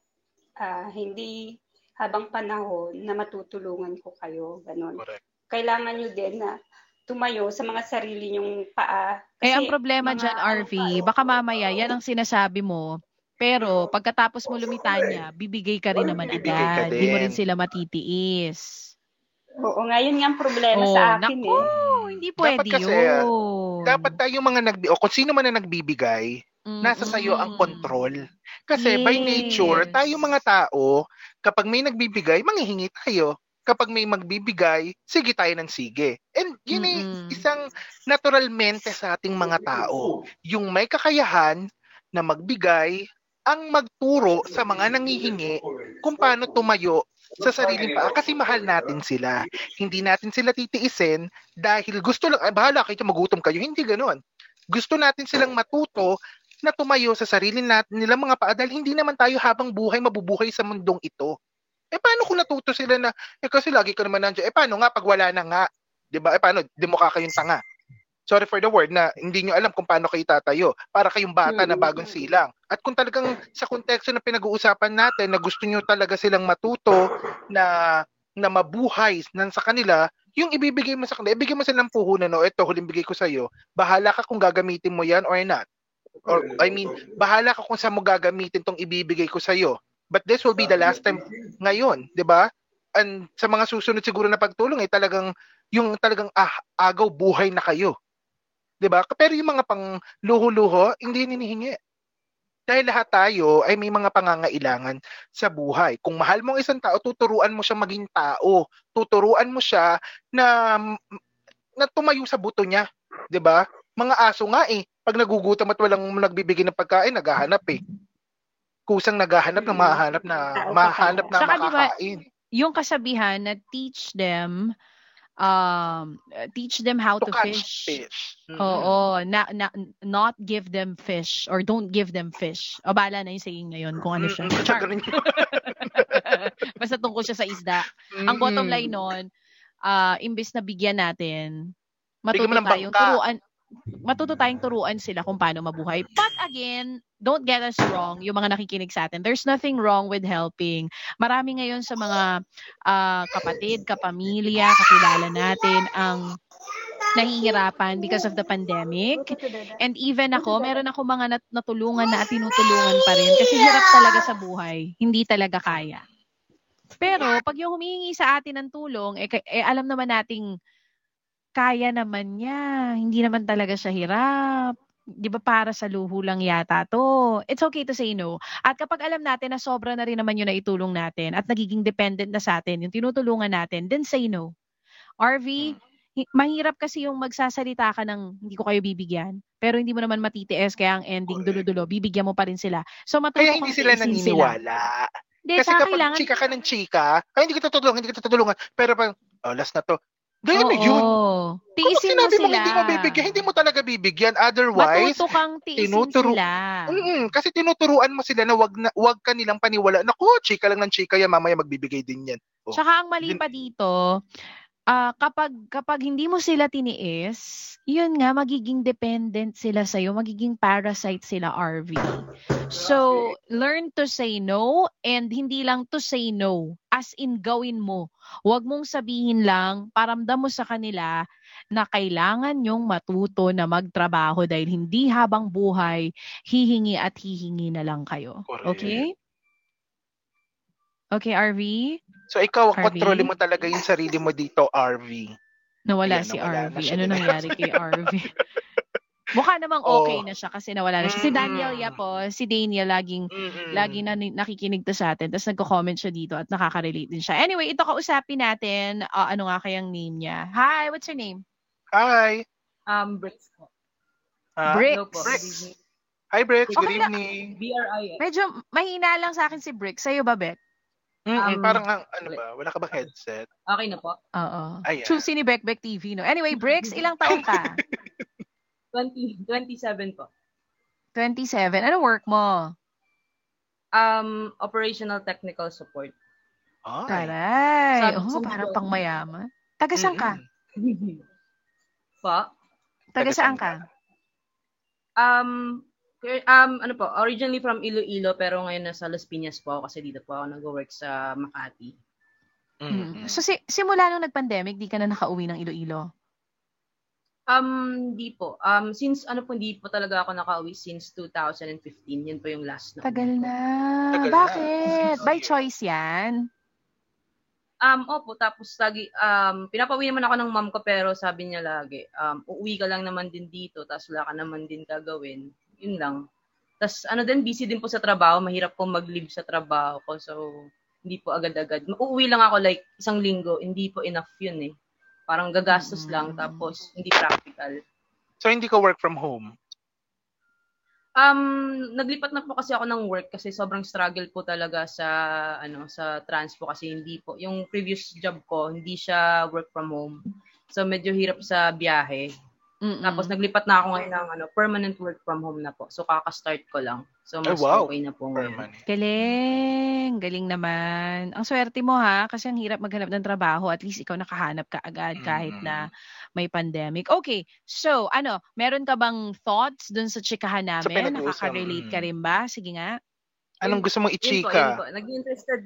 uh, hindi habang panahon na matutulungan ko kayo. Ganon. Correct. Kailangan nyo din na tumayo sa mga sarili nyong paa. Kasi eh, ang problema dyan, RV, baka mamaya, yan ang sinasabi mo, pero pagkatapos mo lumitanya, bibigay ka rin naman agad. Hindi mo rin sila matitiis. Oo, ngayon nga ang problema oh, sa akin naku, eh. hindi pwede dapat kasi, ah, yun. Dapat tayo mga nagbi o kung sino man na nagbibigay, mm-hmm. nasa sayo ang control. Kasi yes. by nature, tayo mga tao, kapag may nagbibigay, manghihingi tayo. Kapag may magbibigay, sige tayo ng sige. And yun mm-hmm. ay isang naturalmente sa ating mga tao. Yung may kakayahan na magbigay, ang magturo sa mga nangihingi kung paano tumayo sa sariling paa kasi mahal natin sila. Hindi natin sila titiisin dahil gusto lang, ay bahala kayo, magutom kayo. Hindi ganoon. Gusto natin silang matuto na tumayo sa sarili natin nilang mga paa dahil hindi naman tayo habang buhay mabubuhay sa mundong ito. Eh paano kung natuto sila na, eh kasi lagi ka naman nandiyan, eh paano nga pag wala na nga? 'Di ba? Eh paano, di mo kakayong tanga sorry for the word, na hindi nyo alam kung paano kayo tatayo. Para kayong bata na bagong silang. At kung talagang sa konteksto na pinag-uusapan natin na gusto nyo talaga silang matuto na na mabuhay nan sa kanila, yung ibibigay mo sa kanila, ibigay mo sila ng puhunan, no, ito, huling bigay ko sa iyo, bahala ka kung gagamitin mo yan or not. Or, I mean, bahala ka kung saan mo gagamitin tong ibibigay ko sa iyo. But this will be the last time ngayon, di ba? And sa mga susunod siguro na pagtulong, eh, talagang, yung talagang ah, agaw buhay na kayo. 'Di ba? Pero yung mga pang luho-luho, hindi hinihingi. Dahil lahat tayo ay may mga pangangailangan sa buhay. Kung mahal mo ang isang tao, tuturuan mo siya maging tao. Tuturuan mo siya na na tumayo sa buto niya, 'di ba? Mga aso nga eh, pag nagugutom at walang nagbibigay ng pagkain, naghahanap eh. Kusang naghahanap ng mahanap na mahanap na Saka, makakain. Diba, yung kasabihan na teach them um teach them how to, to catch fish. fish. Mm-hmm. Oo, na, na, not give them fish or don't give them fish. O bala na yung saying na yun kung ano siya. Yun. Basta tungkol siya sa isda. Ang bottom line nun, uh, imbis na bigyan natin, matuto tayong turuan, matuto tayong turuan sila kung paano mabuhay. But again, don't get us wrong, yung mga nakikinig sa atin. There's nothing wrong with helping. Marami ngayon sa mga uh, kapatid, kapamilya, kakilala natin ang nahihirapan because of the pandemic. And even ako, meron ako mga nat- natulungan na at tinutulungan pa rin kasi hirap talaga sa buhay. Hindi talaga kaya. Pero pag yung humihingi sa atin ng tulong, eh, eh alam naman nating kaya naman niya. Hindi naman talaga siya hirap. 'Di ba para sa luho lang yata 'to. It's okay to say no. At kapag alam natin na sobra na rin naman 'yung naitulong natin at nagiging dependent na sa atin 'yung tinutulungan natin, then say no. RV, mahirap kasi yung magsasalita ka ng hindi ko kayo bibigyan, pero hindi mo naman matitiis kaya ang ending dulo-dulo, bibigyan mo pa rin sila. So matuto Kaya hindi sila naniniwala. Hindi, Kasi kapag kailangan, chika ka ng chika, ay hindi kita tutulungan, hindi kita tutulungan. Pero pag, oh, last na to. Oo. yun. Kung Tiisin mo sinabi sila. mo hindi mo bibigyan, hindi mo talaga bibigyan. Otherwise, Matuto kang tiisin tinuturo- sila. mm, kasi tinuturuan mo sila na wag, na wag ka nilang paniwala. Naku, chika lang ng chika yan, mamaya magbibigay din yan. Oh. Tsaka ang mali pa dito, ah kapag kapag hindi mo sila tiniis, yun nga magiging dependent sila sa magiging parasite sila RV. So, learn to say no and hindi lang to say no, as in gawin mo. Huwag mong sabihin lang, paramdam mo sa kanila na kailangan nyong matuto na magtrabaho dahil hindi habang buhay, hihingi at hihingi na lang kayo. Correct. Okay? Okay, RV? So ikaw, RV? kontrolin mo talaga yung sarili mo dito, RV. Nawala Ayan, si nawala RV. na. Ano nangyari kay RV? Mukha namang okay Oo. na siya kasi nawala na siya. Si. Daniel ya po, si Daniel laging Mm-mm. lagi na nakikinig to sa atin. Tapos nagko-comment siya dito at nakaka-relate din siya. Anyway, ito kausapin natin. ah, ano nga kayang name niya? Hi, what's your name? Hi. Um, Bricks po. Ah, Bricks. Hello po. Bricks. Good evening. Hi, Bricks. Good Okay na. evening. BRIS. Medyo mahina lang sa akin si Brick. Sa'yo ba, Beck? Mm-mm, Um, parang, ang- ano ba, wala ka ba headset? Okay na po. Oo. Ayan. Choosy ni Beck TV, no? Anyway, Bricks, ilang taong ka? 20, 27 po. 27. Ano work mo? Um, operational technical support. Ay. Taray. Sabi- Oo, sabi parang pang mayaman. Taga saan ka? po. Taga saan ka? Um, um, ano po, originally from Iloilo pero ngayon nasa Las Piñas po ako kasi dito po ako nag-work sa Makati. Mm-mm. Mm. So, si, simula nung nag-pandemic, di ka na nakauwi ng Iloilo? Um, hindi po. Um, since ano po, hindi po talaga ako nakauwi since 2015. Yun po yung last na. Tagal na. Tagal na. Bakit? Six By choice yan? Um, opo, tapos lagi, um, pinapawi naman ako ng mom ko pero sabi niya lagi, um, uuwi ka lang naman din dito, tapos wala ka naman din gagawin. Yun lang. Tapos ano din, busy din po sa trabaho, mahirap po mag-leave sa trabaho ko, so hindi po agad-agad. Uuwi lang ako like isang linggo, hindi po enough yun eh. Parang gagastos lang, Mm. tapos hindi practical. So, hindi ka work from home? Um, naglipat na po kasi ako ng work kasi sobrang struggle po talaga sa ano sa transpo kasi hindi po yung previous job ko hindi siya work from home. So medyo hirap sa biyahe. Mm-mm. Tapos naglipat na ako ngayon ng ano permanent work from home na po. So kaka-start ko lang. So mas Ay, wow. okay na po ngayon. Permanent. Galing. Galing naman. Ang swerte mo ha, kasi ang hirap maghanap ng trabaho. At least ikaw nakahanap ka agad kahit Mm. na may pandemic. Okay, so ano, meron ka bang thoughts dun sa chikahan namin? Nakaka-relate ka mm. rin ba? Sige nga. Anong gusto mong Yun po, yun i-chika? po. Naging interested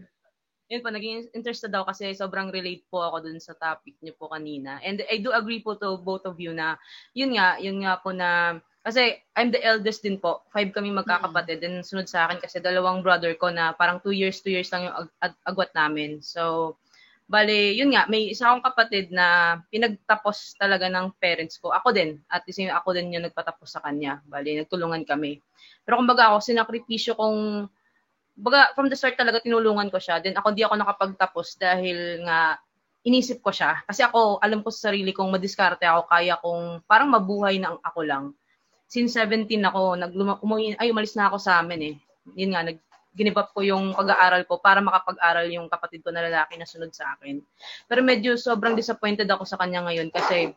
yun po, naging interested daw kasi sobrang relate po ako dun sa topic niyo po kanina. And I do agree po to both of you na, yun nga, yun nga po na, kasi I'm the eldest din po. Five kami magkakapatid. Then sunod sa akin kasi dalawang brother ko na parang two years, two years lang yung ag- ag- agwat namin. So, bale, yun nga, may isa akong kapatid na pinagtapos talaga ng parents ko. Ako din. At the same, ako din yung nagpatapos sa kanya. Bale, nagtulungan kami. Pero kumbaga ako, sinakripisyo kong baga from the start talaga tinulungan ko siya. Then ako di ako nakapagtapos dahil nga inisip ko siya. Kasi ako, alam ko sa sarili kong madiskarte ako, kaya kong parang mabuhay na ako lang. Since 17 ako, nagluma, umuwi, ay umalis na ako sa amin eh. Yun nga, nag, give ko yung pag-aaral ko para makapag-aral yung kapatid ko na lalaki na sunod sa akin. Pero medyo sobrang disappointed ako sa kanya ngayon kasi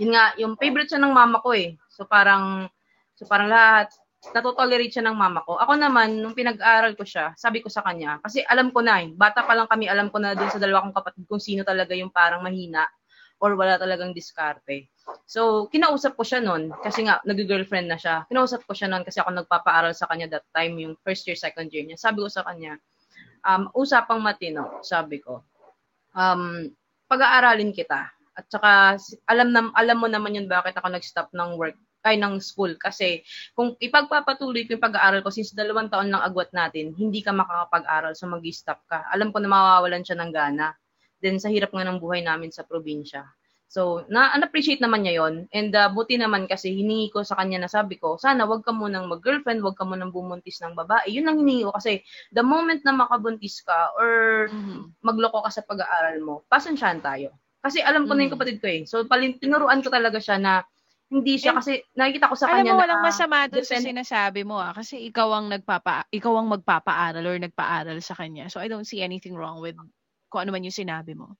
yun nga, yung favorite siya ng mama ko eh. So parang, so parang lahat, natotolerate siya ng mama ko. Ako naman, nung pinag-aaral ko siya, sabi ko sa kanya, kasi alam ko na eh, bata pa lang kami, alam ko na dun sa dalawa kong kapatid kung sino talaga yung parang mahina or wala talagang diskarte. So, kinausap ko siya noon kasi nga nag-girlfriend na siya. Kinausap ko siya noon kasi ako nagpapaaral sa kanya that time, yung first year, second year niya. Sabi ko sa kanya, um, usapang matino, sabi ko. Um, pag-aaralin kita. At saka alam na alam mo naman yun bakit ako nag-stop ng work ay ng school kasi kung ipagpapatuloy ko yung pag-aaral ko since dalawang taon lang agwat natin, hindi ka makakapag-aral so mag-stop ka. Alam ko na mawawalan siya ng gana. Then sa hirap nga ng buhay namin sa probinsya. So, na appreciate naman niya yon And uh, buti naman kasi hiningi ko sa kanya na sabi ko, sana wag ka munang mag-girlfriend, wag ka munang bumuntis ng babae. Yun lang hiningi ko kasi the moment na makabuntis ka or Mhm. magloko ka sa pag-aaral mo, pasensyahan tayo. Kasi alam ko na yung Mm. kapatid ko eh. So, palin, tinuruan ko talaga siya na hindi siya And, kasi nakikita ko sa Alam kanya mo, na walang masama doon sa sinasabi mo ah. Kasi ikaw ang nagpapa, ikaw ang magpapaaral or nagpaaral sa kanya. So I don't see anything wrong with kung ano man yung sinabi mo.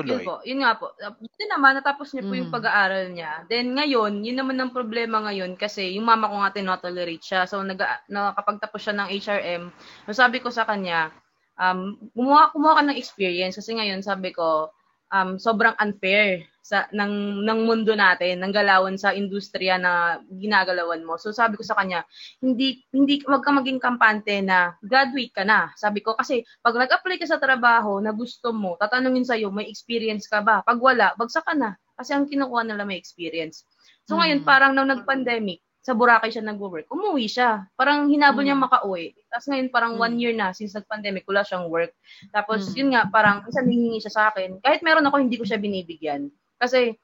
Yun Tuloy. po, yun nga po. Buti naman, natapos niya po yung Mm. pag-aaral niya. Then ngayon, yun naman ang problema ngayon kasi yung mama ko nga tinotolerate siya. So nag nakapagtapos siya ng HRM. So sabi ko sa kanya, um, kumuha, kumuha ka ng experience kasi ngayon sabi ko, um, sobrang unfair sa ng ng mundo natin, ng galawan sa industriya na ginagalawan mo. So sabi ko sa kanya, hindi hindi wag ka maging kampante na graduate ka na. Sabi ko kasi pag nag-apply ka sa trabaho na gusto mo, tatanungin sa may experience ka ba? Pag wala, bagsak ka na. Kasi ang kinukuha nila may experience. So ngayon Mm. parang nung nag-pandemic, sa Boracay siya nag-work, umuwi siya. Parang hinabol niya Mm. makauwi. Tapos ngayon parang Mm. one year na since nag-pandemic, wala siyang work. Tapos Mm. yun nga, parang isa hihingi siya sa akin. Kahit meron ako, hindi ko siya binibigyan. Kasi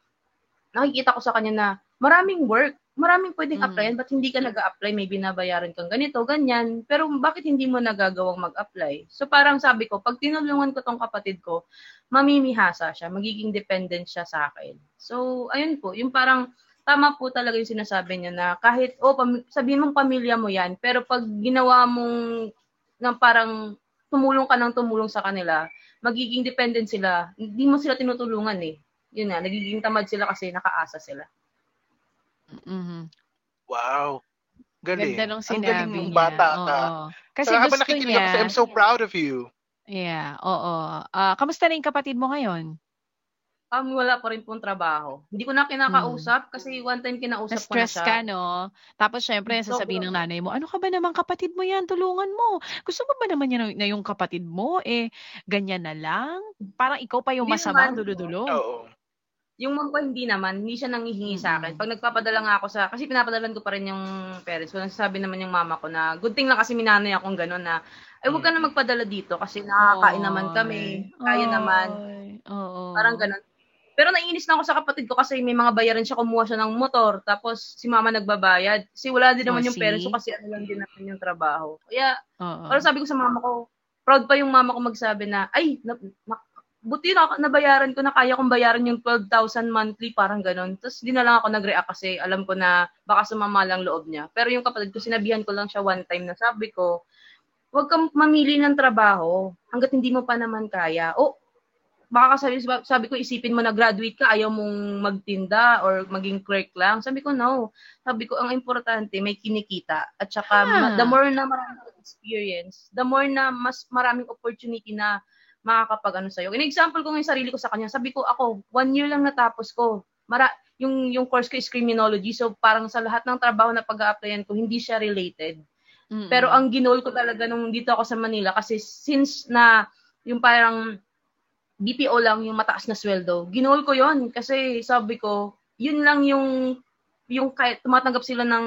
nakikita ko sa kanya na maraming work, maraming pwedeng Mm. applyan, ba't hindi ka nag-a-apply? May binabayaran kang ganito, ganyan. Pero bakit hindi mo nagagawang mag-apply? So parang sabi ko, pag tinulungan ko tong kapatid ko, mamimihasa siya, magiging dependent siya sa akin. So, ayun po, yung parang tama po talaga yung sinasabi niya na kahit, oh, pam- sabihin mong pamilya mo yan, pero pag ginawa mong na parang tumulong ka ng tumulong sa kanila, magiging dependent sila. Hindi mo sila tinutulungan eh. Yun nga, nagiging tamad sila kasi nakaasa sila. Mhm. Wow. Galing. Ganda nung Ang galing sinabi mong niya. bata ka. Oo. Kasi Saka gusto niya. ako sa I'm so proud of you. Yeah, oo. Ah, kamusta na yung kapatid mo ngayon? Um, wala pa rin pong trabaho. Hindi ko na kinakausap kasi one time kinausap ko na siya. ka, no? Tapos, syempre, Sobra. sasabihin ng nanay mo, ano ka ba naman kapatid mo yan? Tulungan mo. Gusto mo ba naman yan na yung kapatid mo? Eh, ganyan na lang? Parang ikaw pa yung Hindi masama, dulo-dulo. Oo. Yung mom ko hindi naman, hindi siya nanghihingi sa akin. Mm. Pag nagpapadala nga ako sa, kasi pinapadalan ko pa rin yung parents ko, nagsasabi naman yung mama ko na, good thing lang kasi minanay akong gano'n na, ay huwag ka na magpadala dito kasi nakakain naman kami, kaya naman. Oo. Parang ganun. Pero naiinis na ako sa kapatid ko kasi may mga bayaran siya, kumuha siya ng motor, tapos si mama nagbabayad. Kasi wala din naman Oh, yung parents ko kasi ano lang din naman yung trabaho. Kaya, Oo. parang sabi ko sa mama ko, proud pa yung mama ko magsabi na, ay, na, na- buti na nabayaran ko na kaya kong bayaran yung 12,000 monthly, parang ganun. Tapos di na lang ako nag-react kasi alam ko na baka sumama lang loob niya. Pero yung kapatid ko, sinabihan ko lang siya one time na sabi ko, huwag kang mamili ng trabaho hanggat hindi mo pa naman kaya. O, baka sabi, sabi ko, isipin mo na graduate ka, ayaw mong magtinda or maging clerk lang. Sabi ko, no. Sabi ko, ang importante, may kinikita. At saka, Ah. the more na maraming experience, the more na mas maraming opportunity na makakapag ano sa'yo. In example ko ngayon sarili ko sa kanya, sabi ko, ako, one year lang natapos ko. Mara, yung, yung course ko is criminology, so parang sa lahat ng trabaho na pag-a-applyan ko, hindi siya related. Mm-mm. Pero ang ginol ko talaga nung dito ako sa Manila kasi since na yung parang BPO lang yung mataas na sweldo, ginol ko yon kasi sabi ko, yun lang yung yung kahit tumatanggap sila ng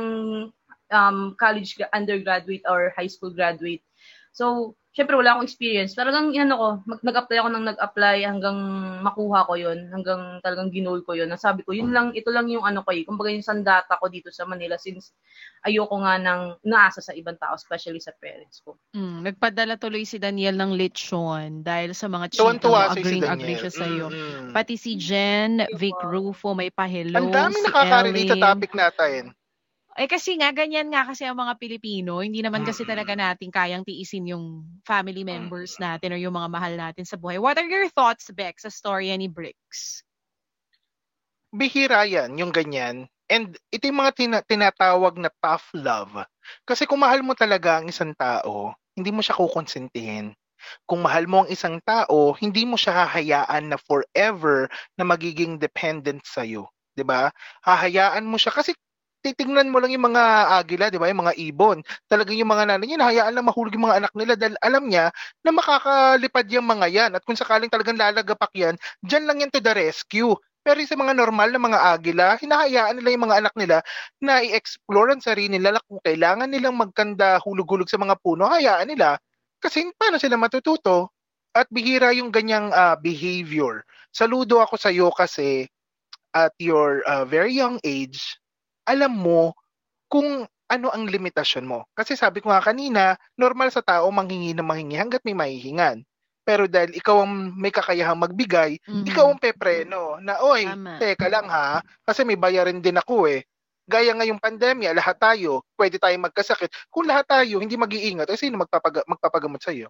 um, college gra- undergraduate or high school graduate. So, syempre wala akong experience. Talagang ano ko, mag- nag-apply ako ng nag-apply hanggang makuha ko yon hanggang talagang ginol ko yon Nasabi ko, yun lang, ito lang yung ano ko eh. Kumbaga yung sandata ko dito sa Manila since ayoko nga ng naasa sa ibang tao, especially sa parents ko. Mm, nagpadala tuloy si Daniel ng lechon dahil sa mga chika mo. Tuwan-tuwa si, Agree, agree siya sa'yo. Mm-mm. Pati si Jen, Vic Rufo, may pa-hello. Ang dami si nakaka-relate sa topic natin. Eh kasi nga, ganyan nga kasi ang mga Pilipino. Hindi naman kasi talaga natin kayang tiisin yung family members natin or yung mga mahal natin sa buhay. What are your thoughts, Beck, sa story ni Bricks? bihira yan, yung ganyan. And ito yung mga tina- tinatawag na tough love. Kasi kung mahal mo talaga ang isang tao, hindi mo siya kukonsintihin. Kung mahal mo ang isang tao, hindi mo siya hahayaan na forever na magiging dependent sa'yo. 'di ba? Hahayaan mo siya kasi titingnan mo lang yung mga agila, 'di ba? Yung mga ibon. Talagang yung mga nanay niya, hahayaan lang mahulog yung mga anak nila dahil alam niya na makakalipad yung mga yan. At kung sakaling talagang lalagapak yan, dyan lang yan to the rescue. Pero sa mga normal na mga agila, hinahayaan nila yung mga anak nila na i-explore ang sarili nila kung kailangan nilang magkanda hulog-hulog sa mga puno, hayaan nila. Kasi paano sila matututo? At bihira yung ganyang ah, behavior. Saludo ako sa iyo kasi at your ah, very young age, alam mo kung ano ang limitasyon mo. Kasi sabi ko nga kanina, normal sa tao manghingi na manghingi hanggat may mahihingan. Pero dahil ikaw ang may kakayahang magbigay, Mhm. ikaw ang pepreno na, oy, Tama. teka lang ha, kasi may bayarin din ako eh. Gaya ngayong pandemya, lahat tayo, pwede tayong magkasakit. Kung lahat tayo hindi mag-iingat, eh sino magpapaga- magpapagamot sa iyo?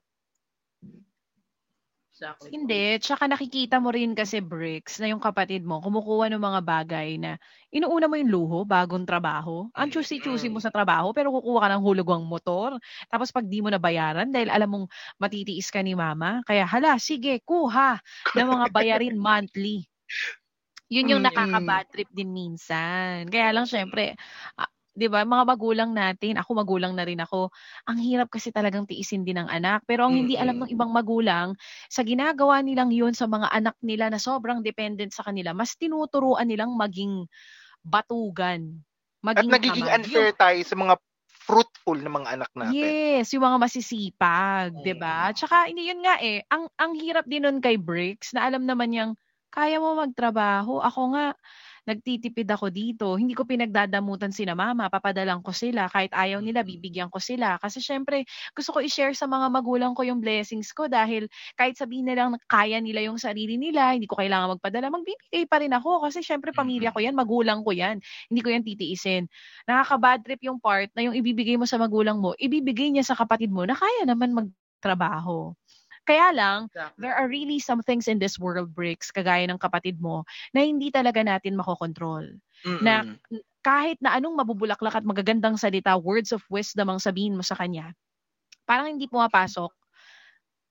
Exactly. Hindi. Tsaka nakikita mo rin kasi, Bricks, na yung kapatid mo, kumukuha ng mga bagay na inuuna mo yung luho, bagong trabaho. Ang choosy-choosy mo sa trabaho, pero kukuha ka ng hulugwang motor. Tapos pag di mo nabayaran, dahil alam mong matitiis ka ni mama, kaya hala, sige, kuha ng mga bayarin monthly. Yun yung Mm. nakaka-bad trip din minsan. Kaya lang, syempre, ah, 'di ba, mga magulang natin, ako magulang na rin ako, ang hirap kasi talagang tiisin din ng anak. Pero ang hindi alam ng ibang magulang, sa ginagawa nilang yun sa mga anak nila na sobrang dependent sa kanila, mas tinuturuan nilang maging batugan. At Maging nagiging tamad. unfair tayo sa mga fruitful na mga anak natin. Yes, yung mga masisipag, 'di ba? Mm. Tsaka hindi yun nga eh, ang ang hirap din nun kay Bricks na alam naman niyang kaya mo magtrabaho. Ako nga nagtitipid ako dito. Hindi ko pinagdadamutan sina mama, papadalang ko sila. Kahit ayaw nila bibigyan ko sila. Kasi syempre gusto ko i-share sa mga magulang ko yung blessings ko dahil kahit sabihin nilang kaya nila yung sarili nila, hindi ko kailangan magpadala, magbibigay pa rin ako. Kasi syempre pamilya ko yan, magulang ko yan. Hindi ko yan titiisin. Nakaka-bad trip yung part na yung ibibigay mo sa magulang mo, ibibigay niya sa kapatid mo na kaya naman magtrabaho. Kaya lang, Exactly. there are really some things in this world, Bricks, kagaya ng kapatid mo, na hindi talaga natin makokontrol. Na Mm-mm. kahit na anong mabubulaklak at magagandang salita, words of wisdom ang sabihin mo sa kanya, parang hindi pumapasok.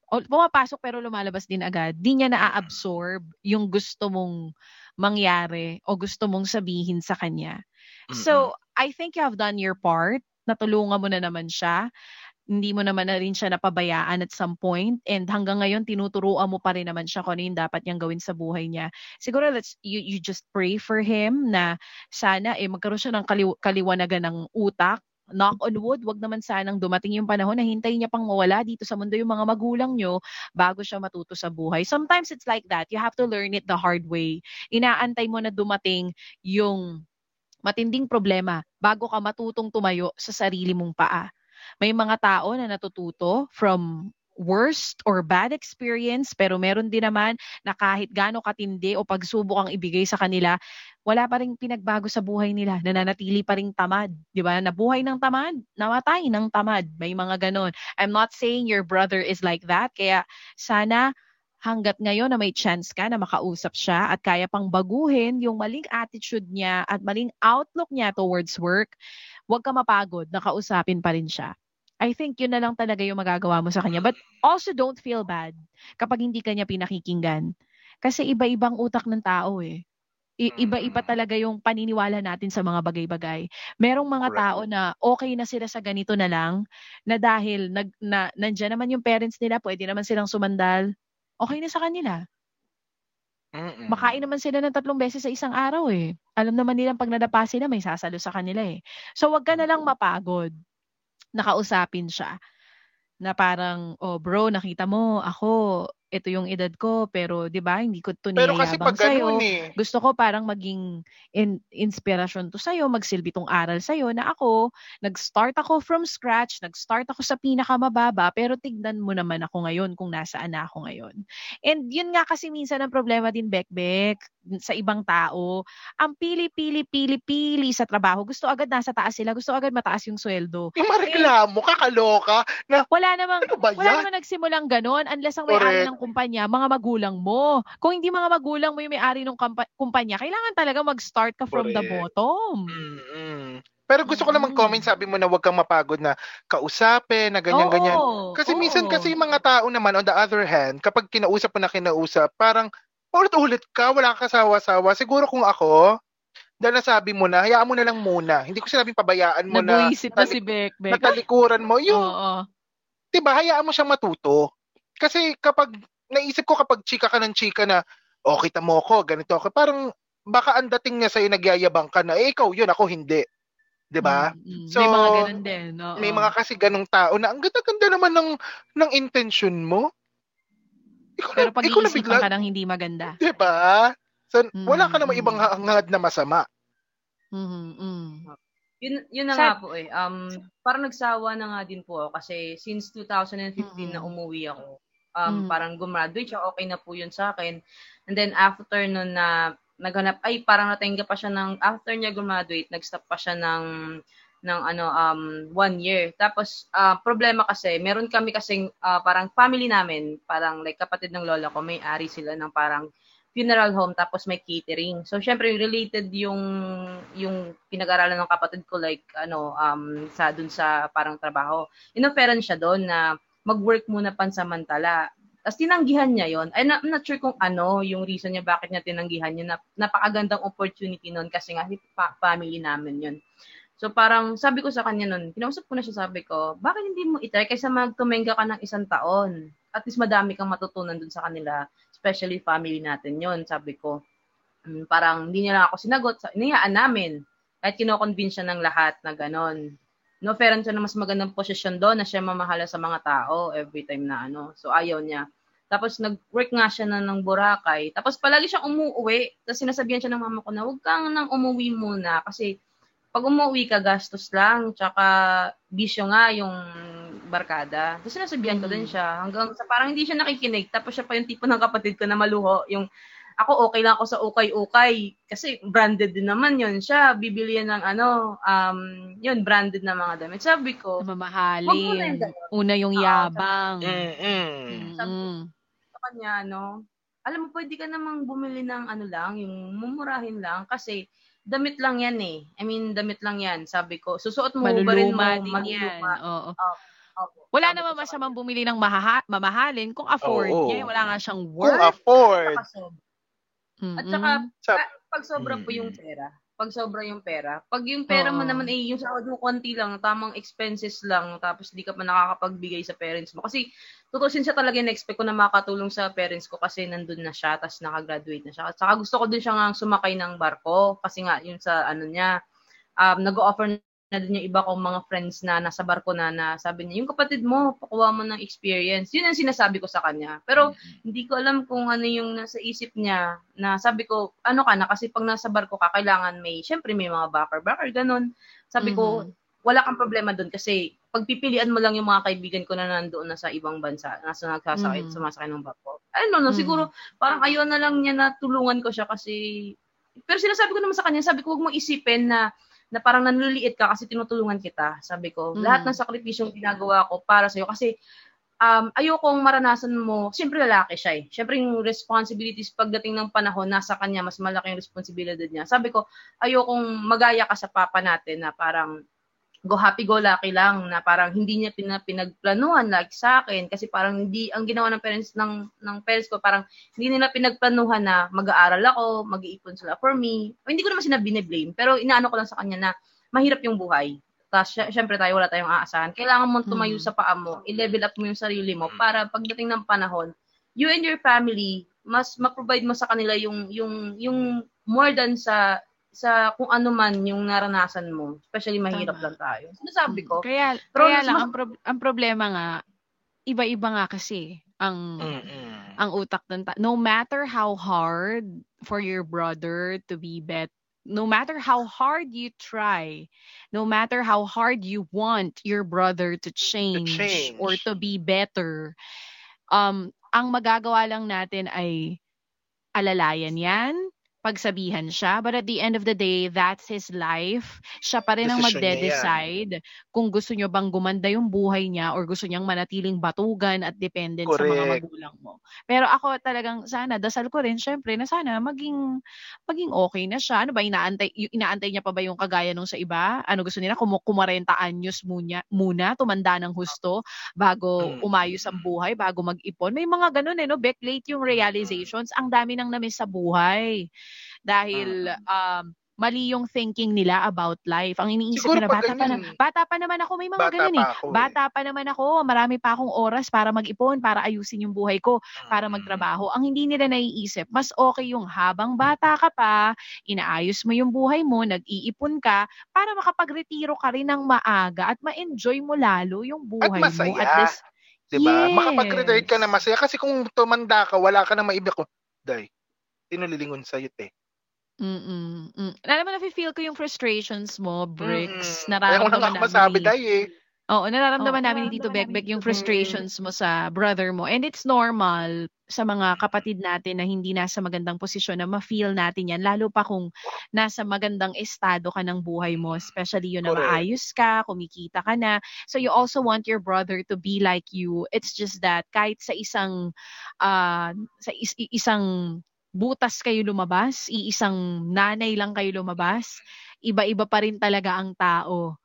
O, pumapasok pero lumalabas din agad. Di niya na-absorb yung gusto mong mangyari o gusto mong sabihin sa kanya. So, I think you have done your part. Natulungan mo na naman siya. Hindi mo naman na rin siya napabayaan at some point. And hanggang ngayon, tinuturuan mo pa rin naman siya kung ano yung dapat niyang gawin sa buhay niya. Siguro, let's, you, you just pray for him na sana eh, magkaroon siya ng kaliw- kaliwanagan ng utak. Knock on wood, wag naman sanang dumating yung panahon na hintayin niya pang mawala dito sa mundo yung mga magulang niyo bago siya matuto sa buhay. Sometimes it's like that. You have to learn it the hard way. Inaantay mo na dumating yung matinding problema bago ka matutong tumayo sa sarili mong paa. May mga tao na natututo from worst or bad experience, pero meron din naman na kahit gaano katindi o pagsubok ang ibigay sa kanila, wala pa rin pinagbago sa buhay nila. Nananatili pa rin tamad. Di ba? Nabuhay ng tamad, namatay ng tamad. May mga ganon. I'm not saying your brother is like that. Kaya sana hanggat ngayon na may chance ka na makausap siya at kaya pang baguhin yung maling attitude niya at maling outlook niya towards work, huwag ka mapagod, nakausapin pa rin siya. I think yun na lang talaga yung magagawa mo sa kanya. But also don't feel bad kapag hindi kanya pinakikinggan. Kasi iba-ibang utak ng tao eh. Iba-iba talaga yung paniniwala natin sa mga bagay-bagay. Merong mga Correct. tao na okay na sila sa ganito na lang na dahil nag, na, nandyan naman yung parents nila, pwede naman silang sumandal. Okay na sa kanila. Mm-mm. Makain naman sila ng tatlong beses sa isang araw eh. Alam naman nilang pag nadapa sila, may sasalo sa kanila eh. So wag ka na lang mapagod. Nakausapin siya. Na parang, oh bro, nakita mo, ako, ito yung edad ko, pero 'di ba hindi ko to Pero kasi pag sa'yo. ganun eh. Gusto ko parang maging in, inspirasyon to sa'yo, magsilbi tong aral sa'yo na ako, nag-start ako from scratch, nag-start ako sa pinakamababa, pero tignan mo naman ako ngayon kung nasaan na ako ngayon. And yun nga kasi minsan ang problema din, Bekbek, sa ibang tao, ang pili-pili-pili-pili sa trabaho, gusto agad nasa taas sila, gusto agad mataas yung sweldo. Yung mareklamo, kakaloka, na Wala namang ano ba wala yan? naman nagsimulang ganon unless ang may-ari Correct. Ng kumpanya, mga magulang mo. Kung hindi mga magulang mo yung may-ari ng kampa- kumpanya, kailangan talaga mag-start ka from the Correct. bottom. Mm-mm. Pero gusto ko namang Mm. comment, sabi mo na huwag kang mapagod na kausapin, na ganyan-ganyan. Kasi oo. minsan kasi yung mga tao naman, on the other hand, kapag kinausap mo na kinausap, parang ulit-ulit ka, wala ka kasawa-sawa. Siguro kung ako, dahil nasabi mo na, hayaan mo na lang muna. Hindi ko sinabing pabayaan mo na, Nabuisit na si tali- Bekbek. natalikuran mo. Yung, Oo. diba, hayaan mo siya matuto. Kasi kapag, naisip ko kapag chika ka ng chika na, oh, kita mo ako, ganito ako, parang, baka ang dating niya sa'yo nagyayabang ka na, eh, ikaw yun, ako hindi. Diba? Mm, mm. So, may mga ganun din. oo. May mga kasi ganong tao na, ang ganda-ganda naman ng, ng intention mo. Ikaw Pero na, pag ikaw na bigla, ka ng hindi maganda. diba? So, wala ka namang Mm, ibang hangad na masama. Mhm, mm. Yun, yun na Sa- nga po eh. Um, parang nagsawa na nga din po ako kasi since 2015 na Mm-mm. umuwi ako, um, Mm. parang gumraduate siya, okay na po yun sa akin. And then after nun na naghanap, ay parang natingga pa siya ng, after niya gumraduate, nag-stop pa siya ng, ng ano, um, one year. Tapos, ah, problema kasi, meron kami kasing, ah, parang family namin, parang like kapatid ng lola ko, may ari sila ng parang funeral home tapos may catering. So syempre related yung yung pinag-aralan ng kapatid ko like ano um sa dun sa parang trabaho. Inoferan siya doon na mag-work muna pansamantala. Tapos tinanggihan niya yon. I'm I'm not sure kung ano yung reason niya bakit niya tinanggihan yun. Nap- napakagandang opportunity noon kasi nga pa- family namin yun. So parang sabi ko sa kanya noon, kinausap ko na siya sabi ko, bakit hindi mo itry kaysa magtumenga ka ng isang taon? At least madami kang matutunan dun sa kanila, especially family natin yon sabi ko. Mm, parang hindi niya lang ako sinagot, sa- iniyaan namin. Kahit kinoconvince siya ng lahat na ganon. No-offeran siya ng mas magandang posisyon doon na siya mamahala sa mga tao every time na ano. So ayaw niya. Tapos nag-work nga siya na ng Boracay. Tapos palagi siyang umuwi. Tapos sinasabihan siya ng mama ko na huwag kang nang umuwi muna kasi pag umuwi ka, gastos lang. Tsaka bisyo nga yung barkada. Tapos sinasabihan ko Mm. din siya. Hanggang sa parang hindi siya nakikinig. Tapos siya pa yung tipo ng kapatid ko na maluho. Yung ako okay lang ako sa ukay-ukay. Kasi branded din naman yun siya. Bibili yan ng ano, um, yun, branded na mga damit. Sabi ko, Mamahalin. Una yung yabang. Mm-mm. Mm. sa kanya, no, alam mo, pwede ka namang bumili ng ano lang, yung mumurahin lang, kasi damit lang yan eh. I mean, damit lang yan. Sabi ko, susuot mo, hubarin mo, Maluluma yan. maluluma. Oo. Opo. Wala Sabi naman ko sa masamang bumili ng mahaha- mamahalin kung afford Oo. niya. Wala nga siyang Kung worth. afford. kanya. Saka Mm-mm. At saka, Sa- pa- pag sobra po yung Mm. pera, pag sobra yung pera, pag yung pera mo Oo. naman ay yung sahod mo konti lang, tamang expenses lang, tapos di ka pa nakakapagbigay sa parents mo. Kasi, tutusin siya talaga yung expect ko na makatulong sa parents ko kasi nandun na siya, tapos nakagraduate na siya. At saka gusto ko din siya nga sumakay ng barko, kasi nga, yung sa ano niya, um, nag-offer na din yung iba kong mga friends na nasa barko na na sabi niya, yung kapatid mo, pakuha mo ng experience. Yun ang sinasabi ko sa kanya. Pero, hindi ko alam kung ano yung nasa isip niya na sabi ko, ano ka na, kasi pag nasa barko ka, kailangan may, syempre may mga backer, backer, ganun. Sabi ko, Mhm. wala kang problema doon kasi pagpipilian mo lang yung mga kaibigan ko na nandoon na sa ibang bansa, nasa nagsasakit, Mm. sumasakay ng barko. Ano, no, Mm. siguro, parang ayaw na lang niya na tulungan ko siya kasi, pero sinasabi ko naman sa kanya, sabi ko, huwag mo isipin na, na parang nanliliit ka kasi tinutulungan kita. Sabi ko, Mm. lahat ng sakripisyong ginagawa ko para sa'yo kasi um, ayokong maranasan mo, siyempre lalaki siya eh. Siyempre yung responsibilities pagdating ng panahon, nasa kanya, mas malaki yung responsibilidad niya. Sabi ko, ayokong magaya ka sa papa natin na parang go happy go lucky lang na parang hindi niya pina, pinagplanuhan like sa akin kasi parang hindi ang ginawa ng parents ng ng parents ko parang hindi nila pinagplanuhan na mag-aaral ako, mag-iipon sila for me. O, hindi ko naman sila bine-blame pero inaano ko lang sa kanya na mahirap yung buhay. Tapos, sy- syempre tayo, wala tayong aasahan. Kailangan mo tumayo Mm. sa paa mo, i-level up mo yung sarili mo para pagdating ng panahon, you and your family, mas ma-provide mo sa kanila yung, yung, yung more than sa sa kung ano man yung naranasan mo. Especially mahirap Tama. lang tayo. Sinasabi ko. Kaya, Pero kaya lang, mas- ang, prob- ang problema nga, iba-iba nga kasi ang Mm-mm. ang utak ng ta- no matter how hard for your brother to be bet no matter how hard you try no matter how hard you want your brother to change, change. or to be better um ang magagawa lang natin ay alalayan yan pagsabihan siya but at the end of the day that's his life siya pa rin ang magde-decide kung gusto nyo bang gumanda yung buhay niya or gusto niyang manatiling batugan at dependent sa mga Correct. magulang mo. Pero ako talagang sana dasal ko rin syempre na sana maging maging okay na siya. Ano ba inaantay inaantay niya pa ba yung kagaya nung sa iba? Ano gusto nila kumu 40 anyos muna muna tumanda ng husto bago Mm. umayos ang buhay, bago mag-ipon. May mga ganun eh no, back late yung realizations. Ang dami nang na-miss sa buhay. Dahil um mali yung thinking nila about life. Ang iniisip Siguro nila, bata pa, na, ganyan. bata pa naman ako, may mga Bata ganun pa eh. ako eh. Bata pa naman ako, marami pa akong oras para mag-ipon, para ayusin yung buhay ko, para Mm. magtrabaho. Ang hindi nila naiisip, mas okay yung habang bata ka pa, inaayos mo yung buhay mo, nag-iipon ka, para makapag-retiro ka rin ng maaga at ma-enjoy mo lalo yung buhay mo. masaya. At this, Diba? Yes. Makapag-retire ka na masaya. Kasi kung tumanda ka, wala ka na maibig ko. Day, tinulilingon sa'yo, te. Mm, mm. Alam mo, nafe-feel ko yung frustrations mo, Bricks. Mm-mm. Kaya ko na Nararamdaman nga masabi, namin. day eh. Oo, nararamdaman Oo, namin ni Tito Bekbek yung frustrations mo sa brother mo. And it's normal sa mga kapatid natin na hindi nasa magandang posisyon na ma-feel natin yan. Lalo pa kung nasa magandang estado ka ng buhay mo. Especially yun na Correct. maayos ka, kumikita ka na. So you also want your brother to be like you. It's just that kahit sa isang ah, sa is- isang butas kayo lumabas, iisang nanay lang kayo lumabas, iba-iba pa rin talaga ang tao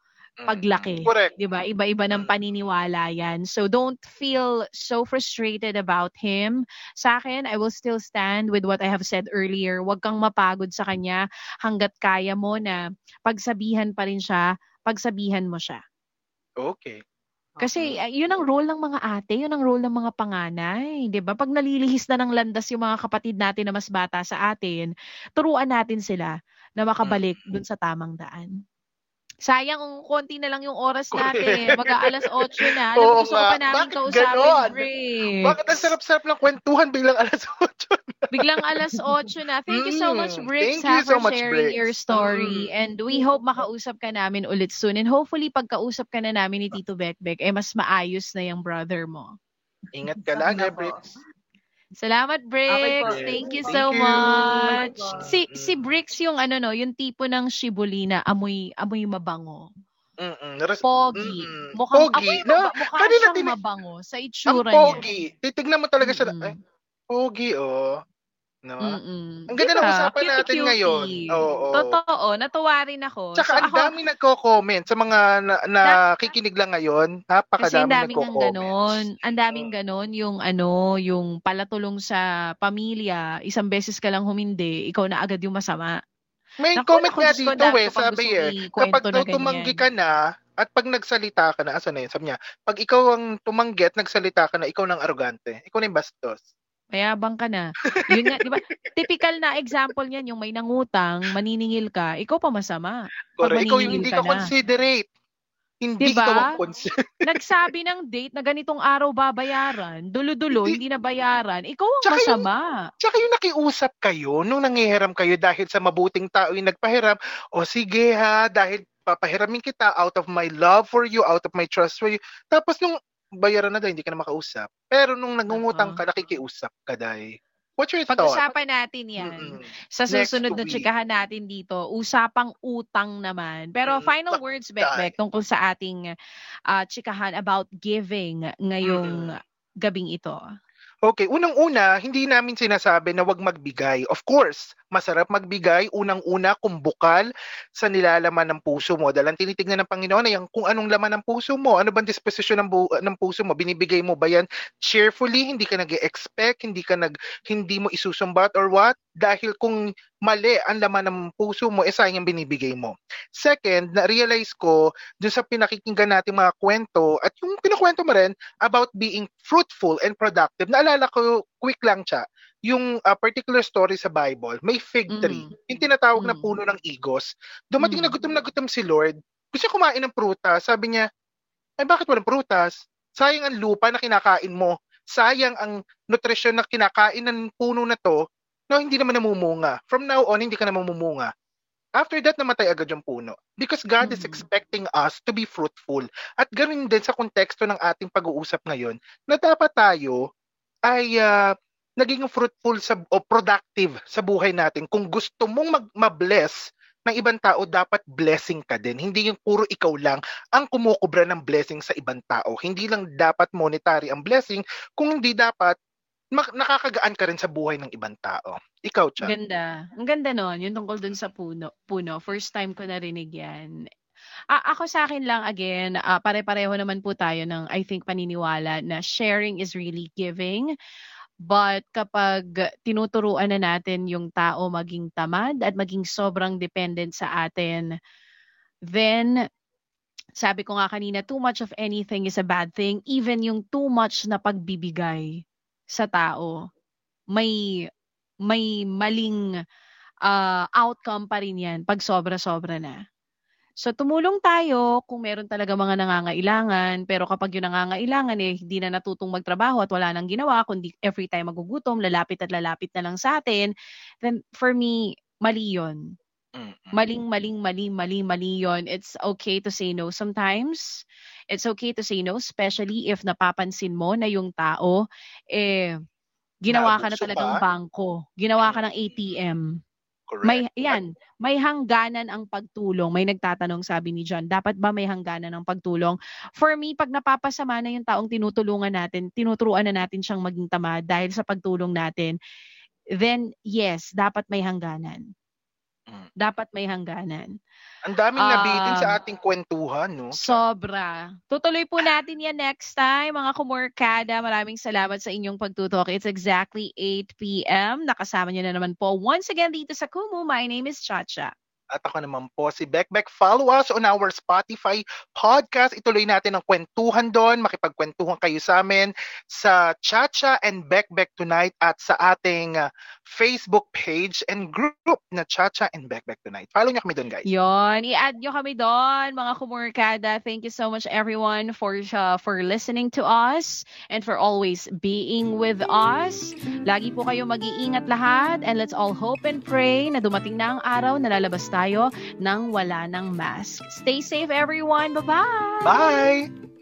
paglaki. Correct. 'di ba? Iba-iba ng Mm. paniniwala 'yan. So don't feel so frustrated about him. Sa akin, I will still stand with what I have said earlier. Huwag kang mapagod sa kanya hangga't kaya mo na pagsabihan pa rin siya, pagsabihan mo siya. Okay. Kasi uh, yun ang role ng mga ate, yun ang role ng mga panganay, 'di ba? Pag nalilihis na ng landas yung mga kapatid natin na mas bata sa atin, turuan natin sila na makabalik Mm. dun sa tamang daan. Sayang kung konti na lang yung oras natin. Mag-aalas 8 na. Alam mo, Oo gusto ko pa namin Bakit kausapin, ganon? Bricks. Bakit ang sarap-sarap ng kwentuhan biglang alas 8? Biglang alas 8 na. Thank you so much, Mm, Bricks, thank you ha, for so much, sharing Bricks. your story. Mm. And we hope makausap ka namin ulit soon. And hopefully, pagkausap ka na namin ni Tito Bekbek, eh mas maayos na yung brother mo. Ingat ka lang, eh. Bricks. Salamat, Bricks. po. Thank you Thank so you. much. Si si Bricks yung ano no, yung tipo ng shibulina, amoy amoy mabango. Mm-mm. Res- Pogi. Mm-mm. Mukhang Pogi, amoy no? mukha Kanina siyang tin- mabango sa Ang itsura niya. pogi. Titignan mo talaga siya. Mm-mm. Ay, pogi, oh. No? Mm-mm. Ang ganda ng Diba? usapan natin Cutie-cutie. ngayon. Oo. Totoo, natuwa rin ako. Tsaka So, ang ako, dami nagko-comment sa mga na, nakikinig lang ngayon. Napakadami ng nagko-comment. ganon. Ang daming ganon yung ano, yung palatulong sa pamilya. Isang beses ka lang humindi, ikaw na agad yung masama. May Naku, comment nga dito dami eh, ko pang sabi eh, kapag na daw tumanggi ka na, at pag nagsalita ka na, asa na yun, sabi niya, pag ikaw ang tumanggi at nagsalita ka na, ikaw nang arrogante. Ikaw na yung bastos. Mayabang ka na. Yun nga, di ba? Typical na example niyan, yung may nangutang, maniningil ka, ikaw pa masama. Correct. Ikaw yung hindi ka ka considerate. Hindi Diba? considerate. Nagsabi ng date na ganitong araw babayaran, dulo-dulo, Hindi. hindi na bayaran, ikaw ang Tsaka yung- masama. Tsaka yung nakiusap kayo nung nangihiram kayo dahil sa mabuting tao yung nagpahiram, o sige ha, dahil papahiramin kita out of my love for you, out of my trust for you. Tapos nung bayaran na daw, hindi ka na makausap. Pero nung nangungutang ka, nakikiusap ka dahi. What's your thought? Pag-usapan natin yan. Mm-mm. Sa susunod na tsikahan natin dito, usapang utang naman. Pero Mm, final tak- words, Bekbek, tungkol sa ating ah, tsikahan about giving ngayong gabing ito. Okay, unang-una, hindi namin sinasabi na wag magbigay. Of course, masarap magbigay, unang-una kung bukal sa nilalaman ng puso mo. Dahil ang tinitignan ng Panginoon ay kung anong laman ng puso mo. Ano bang disposisyon ng, bu- ng puso mo? Binibigay mo ba yan cheerfully? Hindi ka nag expect hindi ka nag hindi mo isusumbat or what? Dahil kung mali ang laman ng puso mo, eh sayang ang binibigay mo. Second, na-realize ko dun sa pinakikinggan natin mga kwento at yung pinukwento mo rin about being fruitful and productive. Naalala ko, quick lang siya, yung uh, particular story sa Bible, may fig tree, Mhm. yung tinatawag na Mm. puno ng igos. Dumating na Mm. gutom na gutom si Lord, gusto kumain ng prutas. Sabi niya, ay bakit walang prutas? Sayang ang lupa na kinakain mo. Sayang ang nutrisyon na kinakain ng puno na to no, hindi naman namumunga. From now on, hindi ka na mamumunga. After that, namatay agad yung puno. Because God is Mhm. expecting us to be fruitful. At ganun din sa konteksto ng ating pag-uusap ngayon, na dapat tayo ay ah, naging fruitful sa, o productive sa buhay natin. Kung gusto mong mag, ma-bless ng ibang tao, dapat blessing ka din. Hindi yung puro ikaw lang ang kumukubra ng blessing sa ibang tao. Hindi lang dapat monetary ang blessing, kung hindi dapat mak- nakakagaan ka rin sa buhay ng ibang tao. Ikaw, Cha. Ganda. Ang ganda nun, yung tungkol dun sa puno. puno. First time ko narinig yan. A- ako sa akin lang, again, ah, pare-pareho naman po tayo ng, I think, paniniwala na sharing is really giving. But kapag tinuturuan na natin yung tao maging tamad at maging sobrang dependent sa atin, then sabi ko nga kanina, too much of anything is a bad thing. Even yung too much na pagbibigay sa tao, may may maling ah, outcome pa rin yan pag sobra-sobra na. So tumulong tayo kung meron talaga mga nangangailangan, pero kapag yung nangangailangan eh hindi na natutong magtrabaho at wala nang ginawa, kundi every time magugutom, lalapit at lalapit na lang sa atin, then for me, mali yun. Mm-mm. Maling, maling, mali, mali, mali yun. It's okay to say no sometimes. It's okay to say no, especially if napapansin mo na yung tao, eh, ginawa ka na talagang bangko. Ginawa ka ng ATM. Correct. May, yan, may hangganan ang pagtulong. May nagtatanong, sabi ni John, dapat ba may hangganan ang pagtulong? For me, pag napapasama na yung taong tinutulungan natin, tinuturuan na natin siyang maging tamad dahil sa pagtulong natin, then yes, dapat may hangganan. Mm. Dapat may hangganan. Ang daming nabitin sa Um, ating kwentuhan, no? Sobra. Tutuloy po natin yan next time, mga kumorkada. Maraming salamat sa inyong pagtutok. It's exactly 8 p.m. Nakasama niyo na naman po once again dito sa Kumu. My name is Chacha. At ako naman po si Beck. Follow us on our Spotify podcast. Ituloy natin ang kwentuhan doon. Makipagkwentuhan kayo sa amin sa Chacha and Beck Tonight at sa ating uh, Facebook page and group na Chacha and Beck Tonight. Follow niyo kami doon, guys. Yon, i-add nyo kami doon, mga kumurkada. Thank you so much everyone for uh, for listening to us and for always being with us. Lagi po kayo mag-iingat lahat and let's all hope and pray na dumating na ang araw na lalabas tayo nang wala ng mask. Stay safe everyone. Bye-bye! Bye!